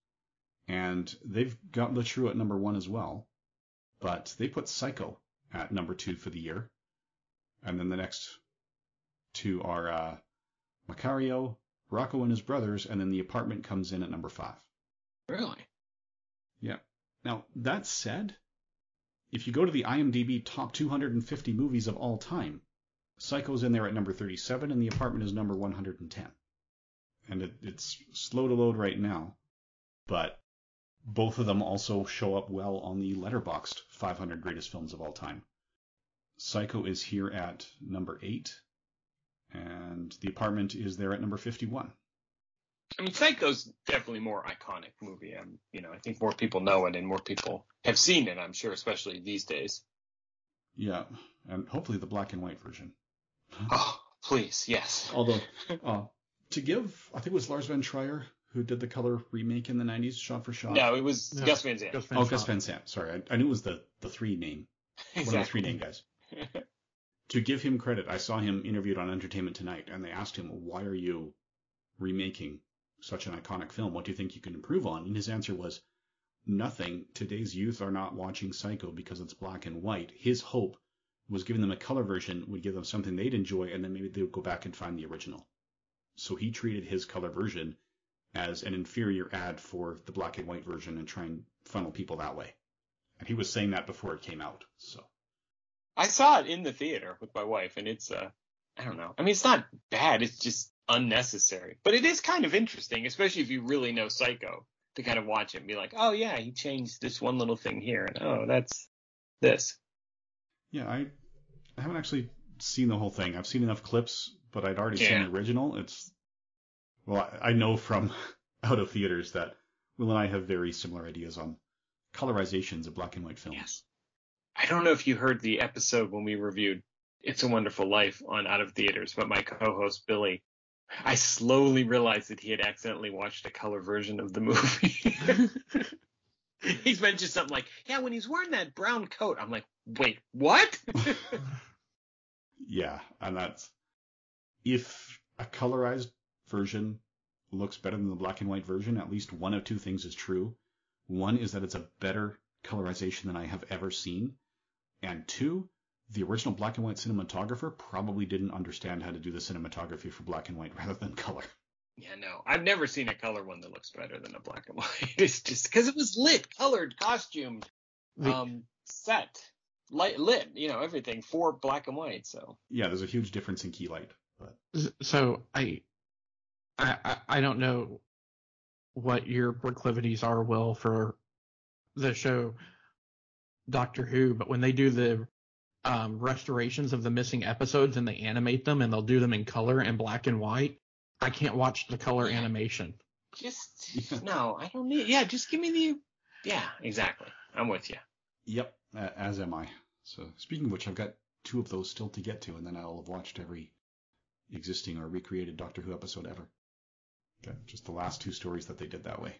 Speaker 6: and they've got Le Trou at number one as well, but they put Psycho at number two for the year, and then the next two are uh, Macario, Rocco and his brothers, and then The Apartment comes in at number five.
Speaker 2: Really?
Speaker 6: Yeah. Now that said, if you go to the IMDb top 250 movies of all time, Psycho's in there at number 37, and The Apartment is number 110. And it, it's slow to load right now, but both of them also show up well on the Letterboxd 500 greatest films of all time. Psycho is here at number 8, and The Apartment is there at number 51.
Speaker 2: I mean, Psycho's definitely more iconic movie. and you know, I think more people know it and more people have seen it. I'm sure, especially these days.
Speaker 6: Yeah, and hopefully the black and white version.
Speaker 2: Oh, please, yes.
Speaker 6: Although, uh, to give, I think it was Lars von Trier who did the color remake in the 90s, shot for shot.
Speaker 2: No, it was no. Gus Van Sant.
Speaker 6: Gus Van oh, Gus Van Sant. Sorry, I, I, knew it was the the three name, exactly. one of the three name guys. to give him credit, I saw him interviewed on Entertainment Tonight, and they asked him, "Why are you remaking such an iconic film? What do you think you can improve on?" And his answer was, "Nothing. Today's youth are not watching Psycho because it's black and white. His hope was giving them a color version would give them something they'd enjoy, and then maybe they would go back and find the original." So he treated his color version as an inferior ad for the black and white version and try and funnel people that way. And he was saying that before it came out. So
Speaker 2: I saw it in the theater with my wife, and it's uh, I don't know. I mean, it's not bad. It's just unnecessary, but it is kind of interesting, especially if you really know Psycho, to kind of watch it and be like, oh yeah, he changed this one little thing here, and oh that's this.
Speaker 6: Yeah, I I haven't actually seen the whole thing. I've seen enough clips, but I'd already yeah. seen the original. It's well, I know from out of theaters that Will and I have very similar ideas on colorizations of black and white films.
Speaker 2: Yes. I don't know if you heard the episode when we reviewed It's a Wonderful Life on Out of Theaters, but my co-host Billy, I slowly realized that he had accidentally watched a color version of the movie. he's mentioned something like, "Yeah, when he's wearing that brown coat," I'm like, "Wait, what?"
Speaker 6: yeah, and that's if a colorized version looks better than the black and white version, at least one of two things is true. One is that it's a better colorization than I have ever seen. And two, the original black and white cinematographer probably didn't understand how to do the cinematography for black and white rather than color.
Speaker 2: Yeah, no, I've never seen a color one that looks better than a black and white. It's just because it was lit, colored, costumed, um, set, light, lit, you know, everything for black and white. So
Speaker 6: yeah, there's a huge difference in key light. But
Speaker 5: so I I, I, don't know what your proclivities are, Will, for the show Doctor Who, but when they do the um, restorations of the missing episodes and they animate them and they'll do them in color and black and white, I can't watch the color animation.
Speaker 2: Just no, I don't need. Yeah, just give me the. Yeah, exactly. I'm with you.
Speaker 6: Yep, as am I. So speaking of which, I've got two of those still to get to, and then I'll have watched every existing or recreated Doctor Who episode ever. Okay, just the last two stories that they did that way.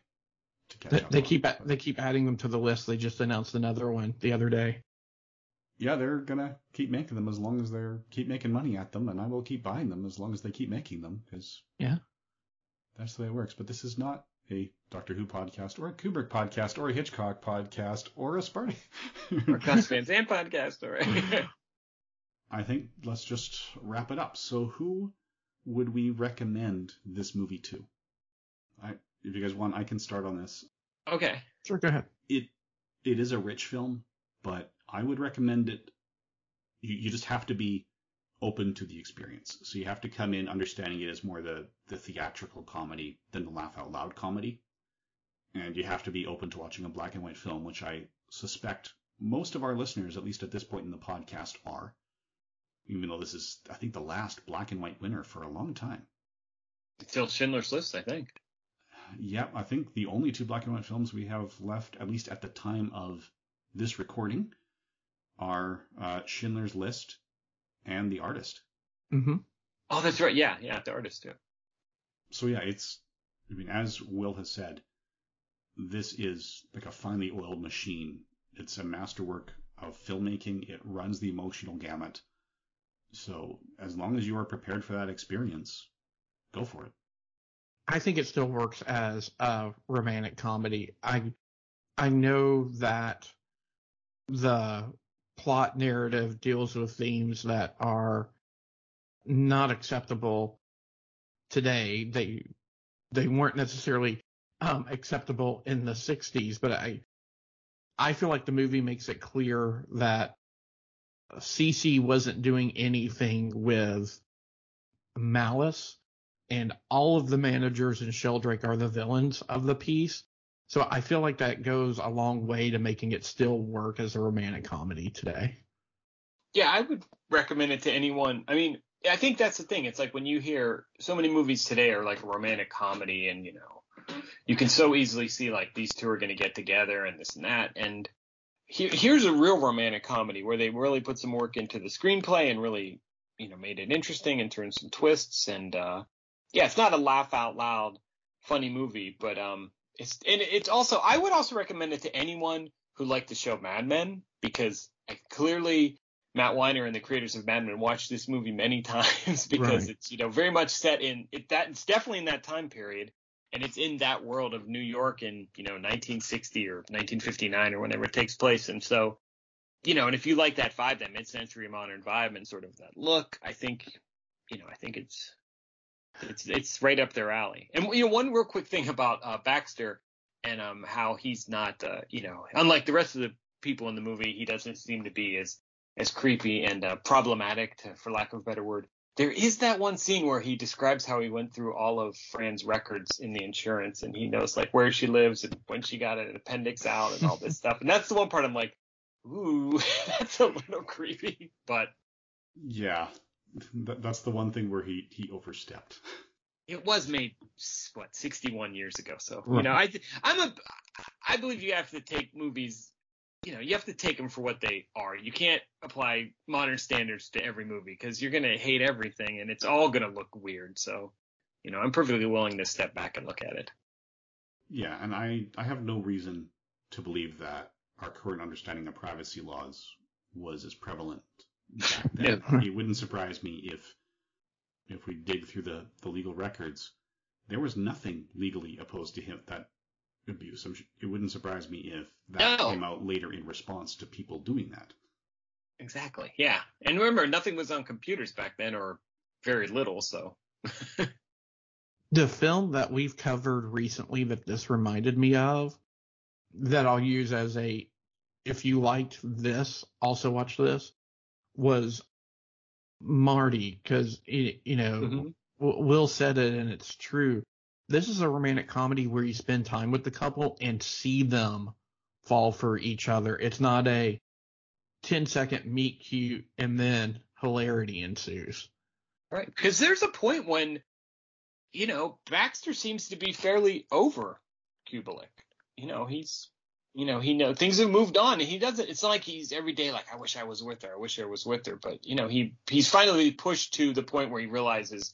Speaker 5: they, they keep they keep adding them to the list. They just announced another one the other day.
Speaker 6: Yeah, they're gonna keep making them as long as they're keep making money at them, and I will keep buying them as long as they keep making them because
Speaker 5: yeah,
Speaker 6: that's the way it works. But this is not a Doctor Who podcast or a Kubrick podcast or a Hitchcock podcast or a Sparty
Speaker 2: or Gus Van Sant podcast. All right.
Speaker 6: I think let's just wrap it up. So who would we recommend this movie to? I, if you guys want, I can start on this.
Speaker 2: Okay.
Speaker 5: Sure, go ahead.
Speaker 6: It it is a rich film, but I would recommend it. You, you just have to be open to the experience. So you have to come in understanding it as more the the theatrical comedy than the laugh out loud comedy, and you have to be open to watching a black and white film, which I suspect most of our listeners, at least at this point in the podcast, are even though this is, I think, the last black and white winner for a long time.
Speaker 2: Still Schindler's List, I think.
Speaker 6: Yeah, I think the only two black and white films we have left, at least at the time of this recording, are uh, Schindler's List and The Artist.
Speaker 5: Mm-hmm.
Speaker 2: Oh, that's right. Yeah, yeah, The Artist too.
Speaker 6: So yeah, it's. I mean, as Will has said, this is like a finely oiled machine It's a masterwork of filmmaking. It runs the emotional gamut. So as long as you are prepared for that experience, go for it.
Speaker 5: I think it still works as a romantic comedy. I I know that the plot narrative deals with themes that are not acceptable today. They they weren't necessarily um, acceptable in the 60s, but I I feel like the movie makes it clear that CC wasn't doing anything with malice, and all of the managers in Sheldrake are the villains of the piece. So I feel like that goes a long way to making it still work as a romantic comedy today.
Speaker 2: Yeah, I would recommend it to anyone. I mean, I think that's the thing. It's like when you hear so many movies today are like a romantic comedy, and you know, you can so easily see like these two are going to get together and this and that. And here, here's a real romantic comedy where they really put some work into the screenplay and really, you know, made it interesting and turned some twists. And uh, yeah, it's not a laugh out loud funny movie, but um, it's and it's also I would also recommend it to anyone who liked the show Mad Men because I clearly Matt Weiner and the creators of Mad Men watched this movie many times because right. it's you know very much set in it that it's definitely in that time period and it's in that world of New York in you know 1960 or 1959 or whenever it takes place and so you know and if you like that vibe that mid-century modern vibe and sort of that look I think you know I think it's it's it's right up their alley and you know one real quick thing about uh, Baxter and um how he's not uh, you know unlike the rest of the people in the movie he doesn't seem to be as as creepy and uh, problematic, to, for lack of a better word. There is that one scene where he describes how he went through all of Fran's records in the insurance, and he knows like where she lives and when she got an appendix out and all this stuff. And that's the one part I'm like, ooh, that's a little creepy. But
Speaker 6: yeah, that's the one thing where he he overstepped.
Speaker 2: It was made what 61 years ago, so right. you know I I'm a I believe you have to take movies you know, you have to take them for what they are. You can't apply modern standards to every movie because you're going to hate everything and it's all going to look weird. So, you know, I'm perfectly willing to step back and look at it.
Speaker 6: Yeah, and I, I have no reason to believe that our current understanding of privacy laws was as prevalent. Yeah. It wouldn't surprise me if if we dig through the, the legal records, there was nothing legally opposed to him that abuse. it wouldn't surprise me if that no. came out later in response to people doing that.
Speaker 2: Exactly. Yeah. And remember, nothing was on computers back then, or very little. So.
Speaker 5: the film that we've covered recently that this reminded me of, that I'll use as a, if you liked this, also watch this, was Marty, because you know mm-hmm. Will said it and it's true this is a romantic comedy where you spend time with the couple and see them fall for each other. It's not a 10 second meet cute and then hilarity ensues.
Speaker 2: Right. Because there's a point when, you know, Baxter seems to be fairly over Kubelik. You know, he's, you know, he know things have moved on. He doesn't. It's not like he's every day like, I wish I was with her. I wish I was with her. But you know, he he's finally pushed to the point where he realizes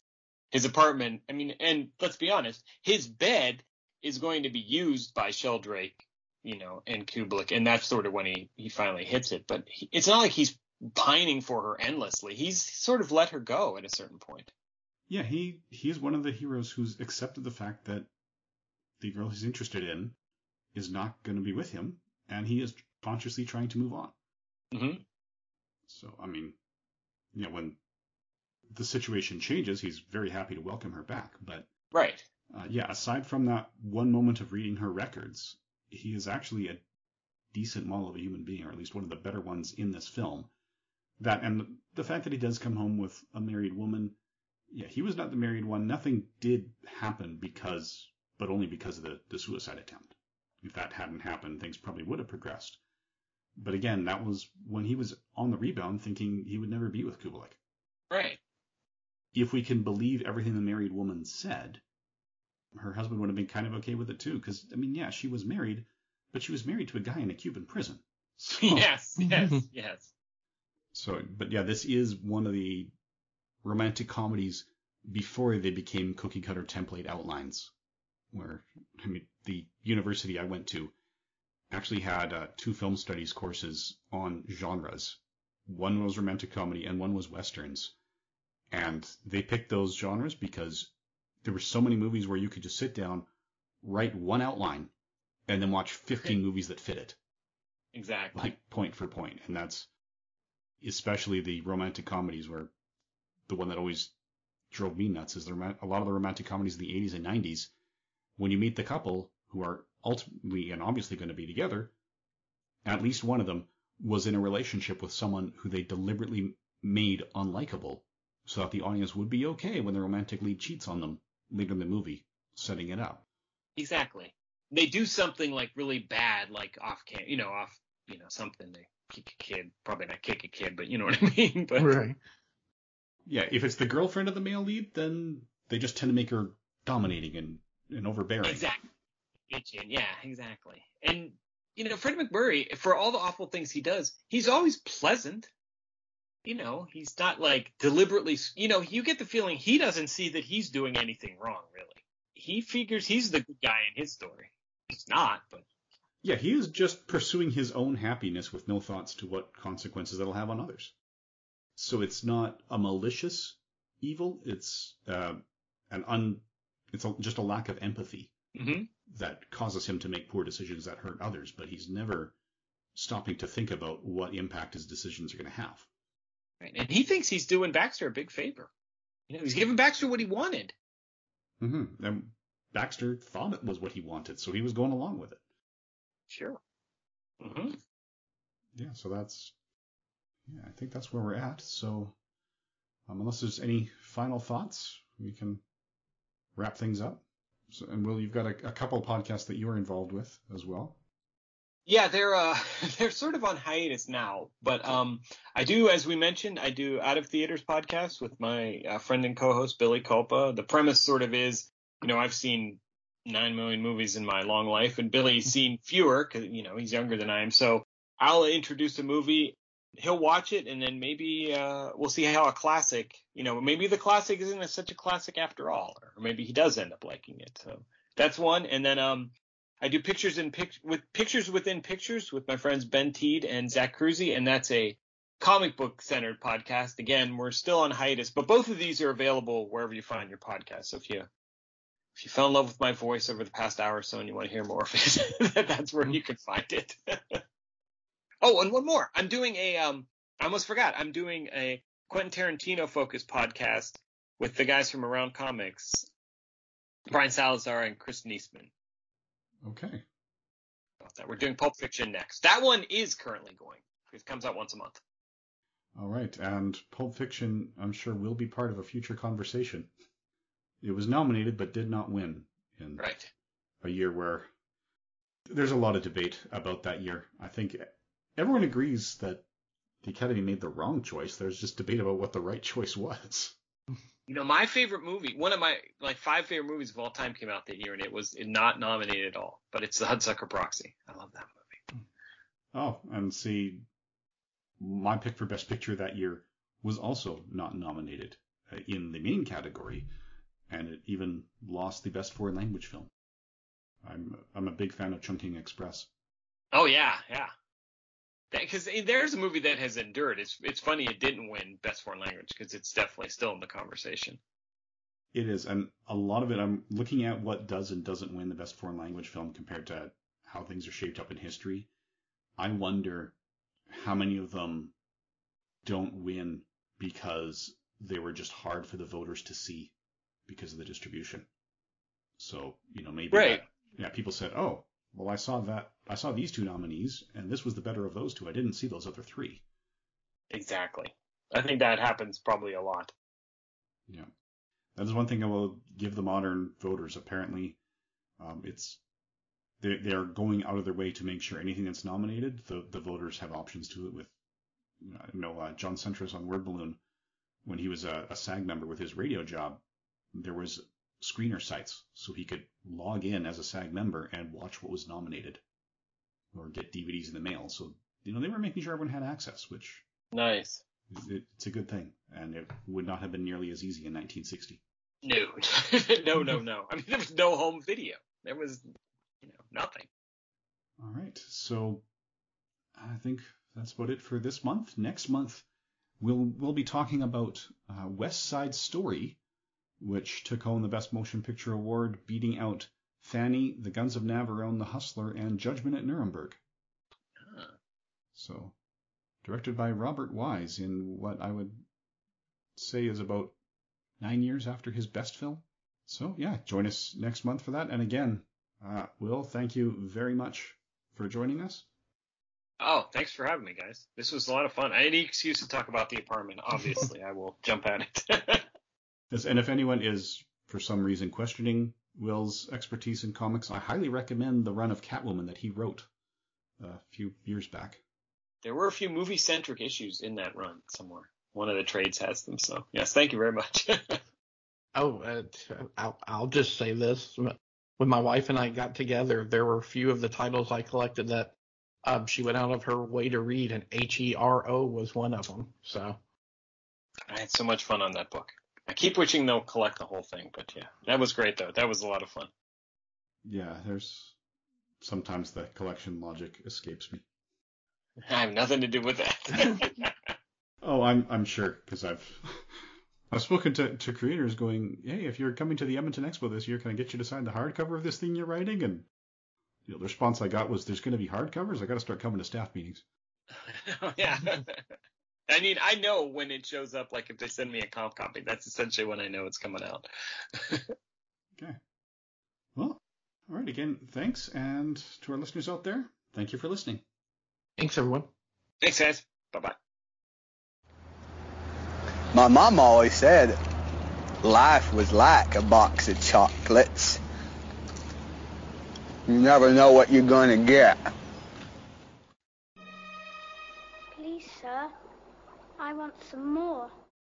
Speaker 2: his apartment. I mean, and let's be honest, his bed is going to be used by Sheldrake, you know, and Kubelik, and that's sort of when he he finally hits it. But he, it's not like he's pining for her endlessly. He's sort of let her go at a certain point.
Speaker 6: Yeah, he he's one of the heroes who's accepted the fact that the girl he's interested in is not going to be with him, and he is consciously trying to move on.
Speaker 2: Mm-hmm.
Speaker 6: So, I mean, you know, when the situation changes, he's very happy to welcome her back. But
Speaker 2: right,
Speaker 6: uh, yeah. Aside from that one moment of reading her records, he is actually a decent model of a human being, or at least one of the better ones in this film. That and the fact that he does come home with a married woman. Yeah, he was not the married one. Nothing did happen because, but only because of the, the suicide attempt. If that hadn't happened, things probably would have progressed. But again, that was when he was on the rebound, thinking he would never be with Kubelik.
Speaker 2: Right
Speaker 6: if we can believe everything the married woman said, her husband would have been kind of okay with it too. Because I mean, yeah, she was married, but she was married to a guy in a Cuban prison.
Speaker 2: So, yes, yes, yes.
Speaker 6: So, but yeah, this is one of the romantic comedies before they became cookie cutter template outlines. Where I mean, the university I went to actually had uh, two film studies courses on genres. One was romantic comedy and one was westerns. And they picked those genres because there were so many movies where you could just sit down, write one outline, and then watch 15 movies that fit it.
Speaker 2: Exactly.
Speaker 6: Like point for point. And that's especially the romantic comedies where the one that always drove me nuts is the, a lot of the romantic comedies in the 80s and 90s. When you meet the couple who are ultimately and obviously going to be together, at least one of them was in a relationship with someone who they deliberately made unlikable so that the audience would be okay when the romantic lead cheats on them later in the movie, setting it up.
Speaker 2: Exactly. They do something like really bad, like off cam, you know, off, you know, something. They kick a kid, probably not kick a kid, but you know what I mean. But
Speaker 5: right.
Speaker 6: Yeah, if it's the girlfriend of the male lead, then they just tend to make her dominating and, and overbearing.
Speaker 2: Exactly. Yeah, exactly. And you know, Fred MacMurray, for all the awful things he does, he's always pleasant. You know, he's not like deliberately. You know, you get the feeling he doesn't see that he's doing anything wrong. Really, he figures he's the good guy in his story. He's not, but
Speaker 6: yeah, he is just pursuing his own happiness with no thoughts to what consequences that'll have on others. So it's not a malicious evil. It's uh, an un. It's a, just a lack of empathy
Speaker 2: mm-hmm.
Speaker 6: that causes him to make poor decisions that hurt others. But he's never stopping to think about what impact his decisions are going to have.
Speaker 2: Right, and he thinks he's doing Baxter a big favor. You know, he's giving Baxter what he wanted.
Speaker 6: Mm-hmm. And Baxter thought it was what he wanted, so he was going along with it.
Speaker 2: Sure. Mm-hmm.
Speaker 6: Yeah, so that's yeah, I think that's where we're at. So, um, unless there's any final thoughts, we can wrap things up. So, and Will, you've got a, a couple podcasts that you are involved with as well.
Speaker 2: Yeah, they're uh, they're sort of on hiatus now, but um, I do, as we mentioned, I do out of theaters podcast with my uh, friend and co-host Billy Culpa. The premise sort of is, you know, I've seen nine million movies in my long life, and Billy's seen fewer because you know he's younger than I am. So I'll introduce a movie he'll watch it and then maybe uh, we'll see how a classic, you know, maybe the classic isn't such a classic after all, or maybe he does end up liking it. So that's one. And then um, I do pictures in pic- with pictures within pictures with my friends Ben Teed and Zach Cruzy, and that's a comic book centered podcast. Again, we're still on hiatus, but both of these are available wherever you find your podcast. So if you if you fell in love with my voice over the past hour or so and you want to hear more of it, that's where you can find it. Oh, and one more. I'm doing a um I almost forgot. I'm doing a Quentin Tarantino focused podcast with the guys from Around Comics, Brian Salazar and Chris Eastman.
Speaker 6: Okay.
Speaker 2: We're doing Pulp Fiction next. That one is currently going. It comes out once a month.
Speaker 6: All right, and Pulp Fiction, I'm sure, will be part of a future conversation. It was nominated but did not win in
Speaker 2: right.
Speaker 6: a year where there's a lot of debate about that year. I think everyone agrees that the Academy made the wrong choice. There's just debate about what the right choice was.
Speaker 2: You know, my favorite movie, one of my like five favorite movies of all time came out that year, and it was not nominated at all. But it's The Hudsucker Proxy. I love that movie.
Speaker 6: Oh, and see, my pick for Best Picture that year was also not nominated uh, in the main category, and it even lost the Best Foreign Language Film. I'm I'm a big fan of Chungking Express.
Speaker 2: Oh yeah, yeah because there's a movie that has endured. It's it's funny it didn't win best foreign language because it's definitely still in the conversation.
Speaker 6: It is, and a lot of it. I'm looking at what does and doesn't win the best foreign language film compared to how things are shaped up in history. I wonder how many of them don't win because they were just hard for the voters to see because of the distribution. So you know maybe
Speaker 2: right.
Speaker 6: That, yeah, people said, oh, well, I saw that I saw these two nominees, and this was the better of those two. I didn't see those other three.
Speaker 2: Exactly. I think that happens probably a lot.
Speaker 6: Yeah, that is one thing I will give the modern voters. Apparently, um, it's they they are going out of their way to make sure anything that's nominated, the the voters have options to it. With you know, uh, John Siuntres on Word Balloon, when he was a, a SAG member with his radio job, there was screener sites so he could log in as a SAG member and watch what was nominated or get DVDs in the mail. So, you know, they were making sure everyone had access, which
Speaker 2: nice.
Speaker 6: It, it's a good thing, and it would not have been nearly as easy in 1960.
Speaker 2: No, no, no, no. I mean, there was no home video. There was, you know, nothing.
Speaker 6: All right, so I think that's about it for this month. Next month, we'll we'll be talking about uh, West Side Story, which took home the Best Motion Picture Award, beating out Fanny, The Guns of Navarone, The Hustler, and Judgment at Nuremberg. So, directed by Robert Wise in what I would say is about nine years after his best film. So, yeah, join us next month for that. And again, uh, Will, thank you very much for joining us.
Speaker 2: Oh, thanks for having me, guys. This was a lot of fun. Any excuse to talk about the apartment, obviously, I will jump at it.
Speaker 6: yes, and if anyone is, for some reason, questioning Will's expertise in comics, I highly recommend the run of Catwoman that he wrote a few years back.
Speaker 2: There were a few movie centric issues in that run somewhere. One of the trades has them. So, yes, thank you very much.
Speaker 5: oh, uh, I'll, I'll just say this. When my wife and I got together, there were a few of the titles I collected that um, she went out of her way to read, and H E R O was one of them. So
Speaker 2: I had so much fun on that book. I keep wishing they'll collect the whole thing, but yeah, that was great though. That was a lot of fun.
Speaker 6: Yeah, there's sometimes the collection logic escapes me.
Speaker 2: I have nothing to do with that.
Speaker 6: oh, I'm I'm sure because I've I've spoken to, to creators going, hey, if you're coming to the Edmonton Expo this year, can I get you to sign the hardcover of this thing you're writing? And you know, the response I got was, "There's going to be hardcovers. I got to start coming to staff meetings."
Speaker 2: Oh, yeah. I mean, I know when it shows up. Like if they send me a comp copy, that's essentially when I know it's coming out.
Speaker 6: okay. Well, all right. Again, thanks, and to our listeners out there, thank you for listening.
Speaker 5: Thanks, everyone.
Speaker 2: Thanks, guys. Bye bye.
Speaker 7: My mom always said life was like a box of chocolates. You never know what you're going to get.
Speaker 8: I want some more.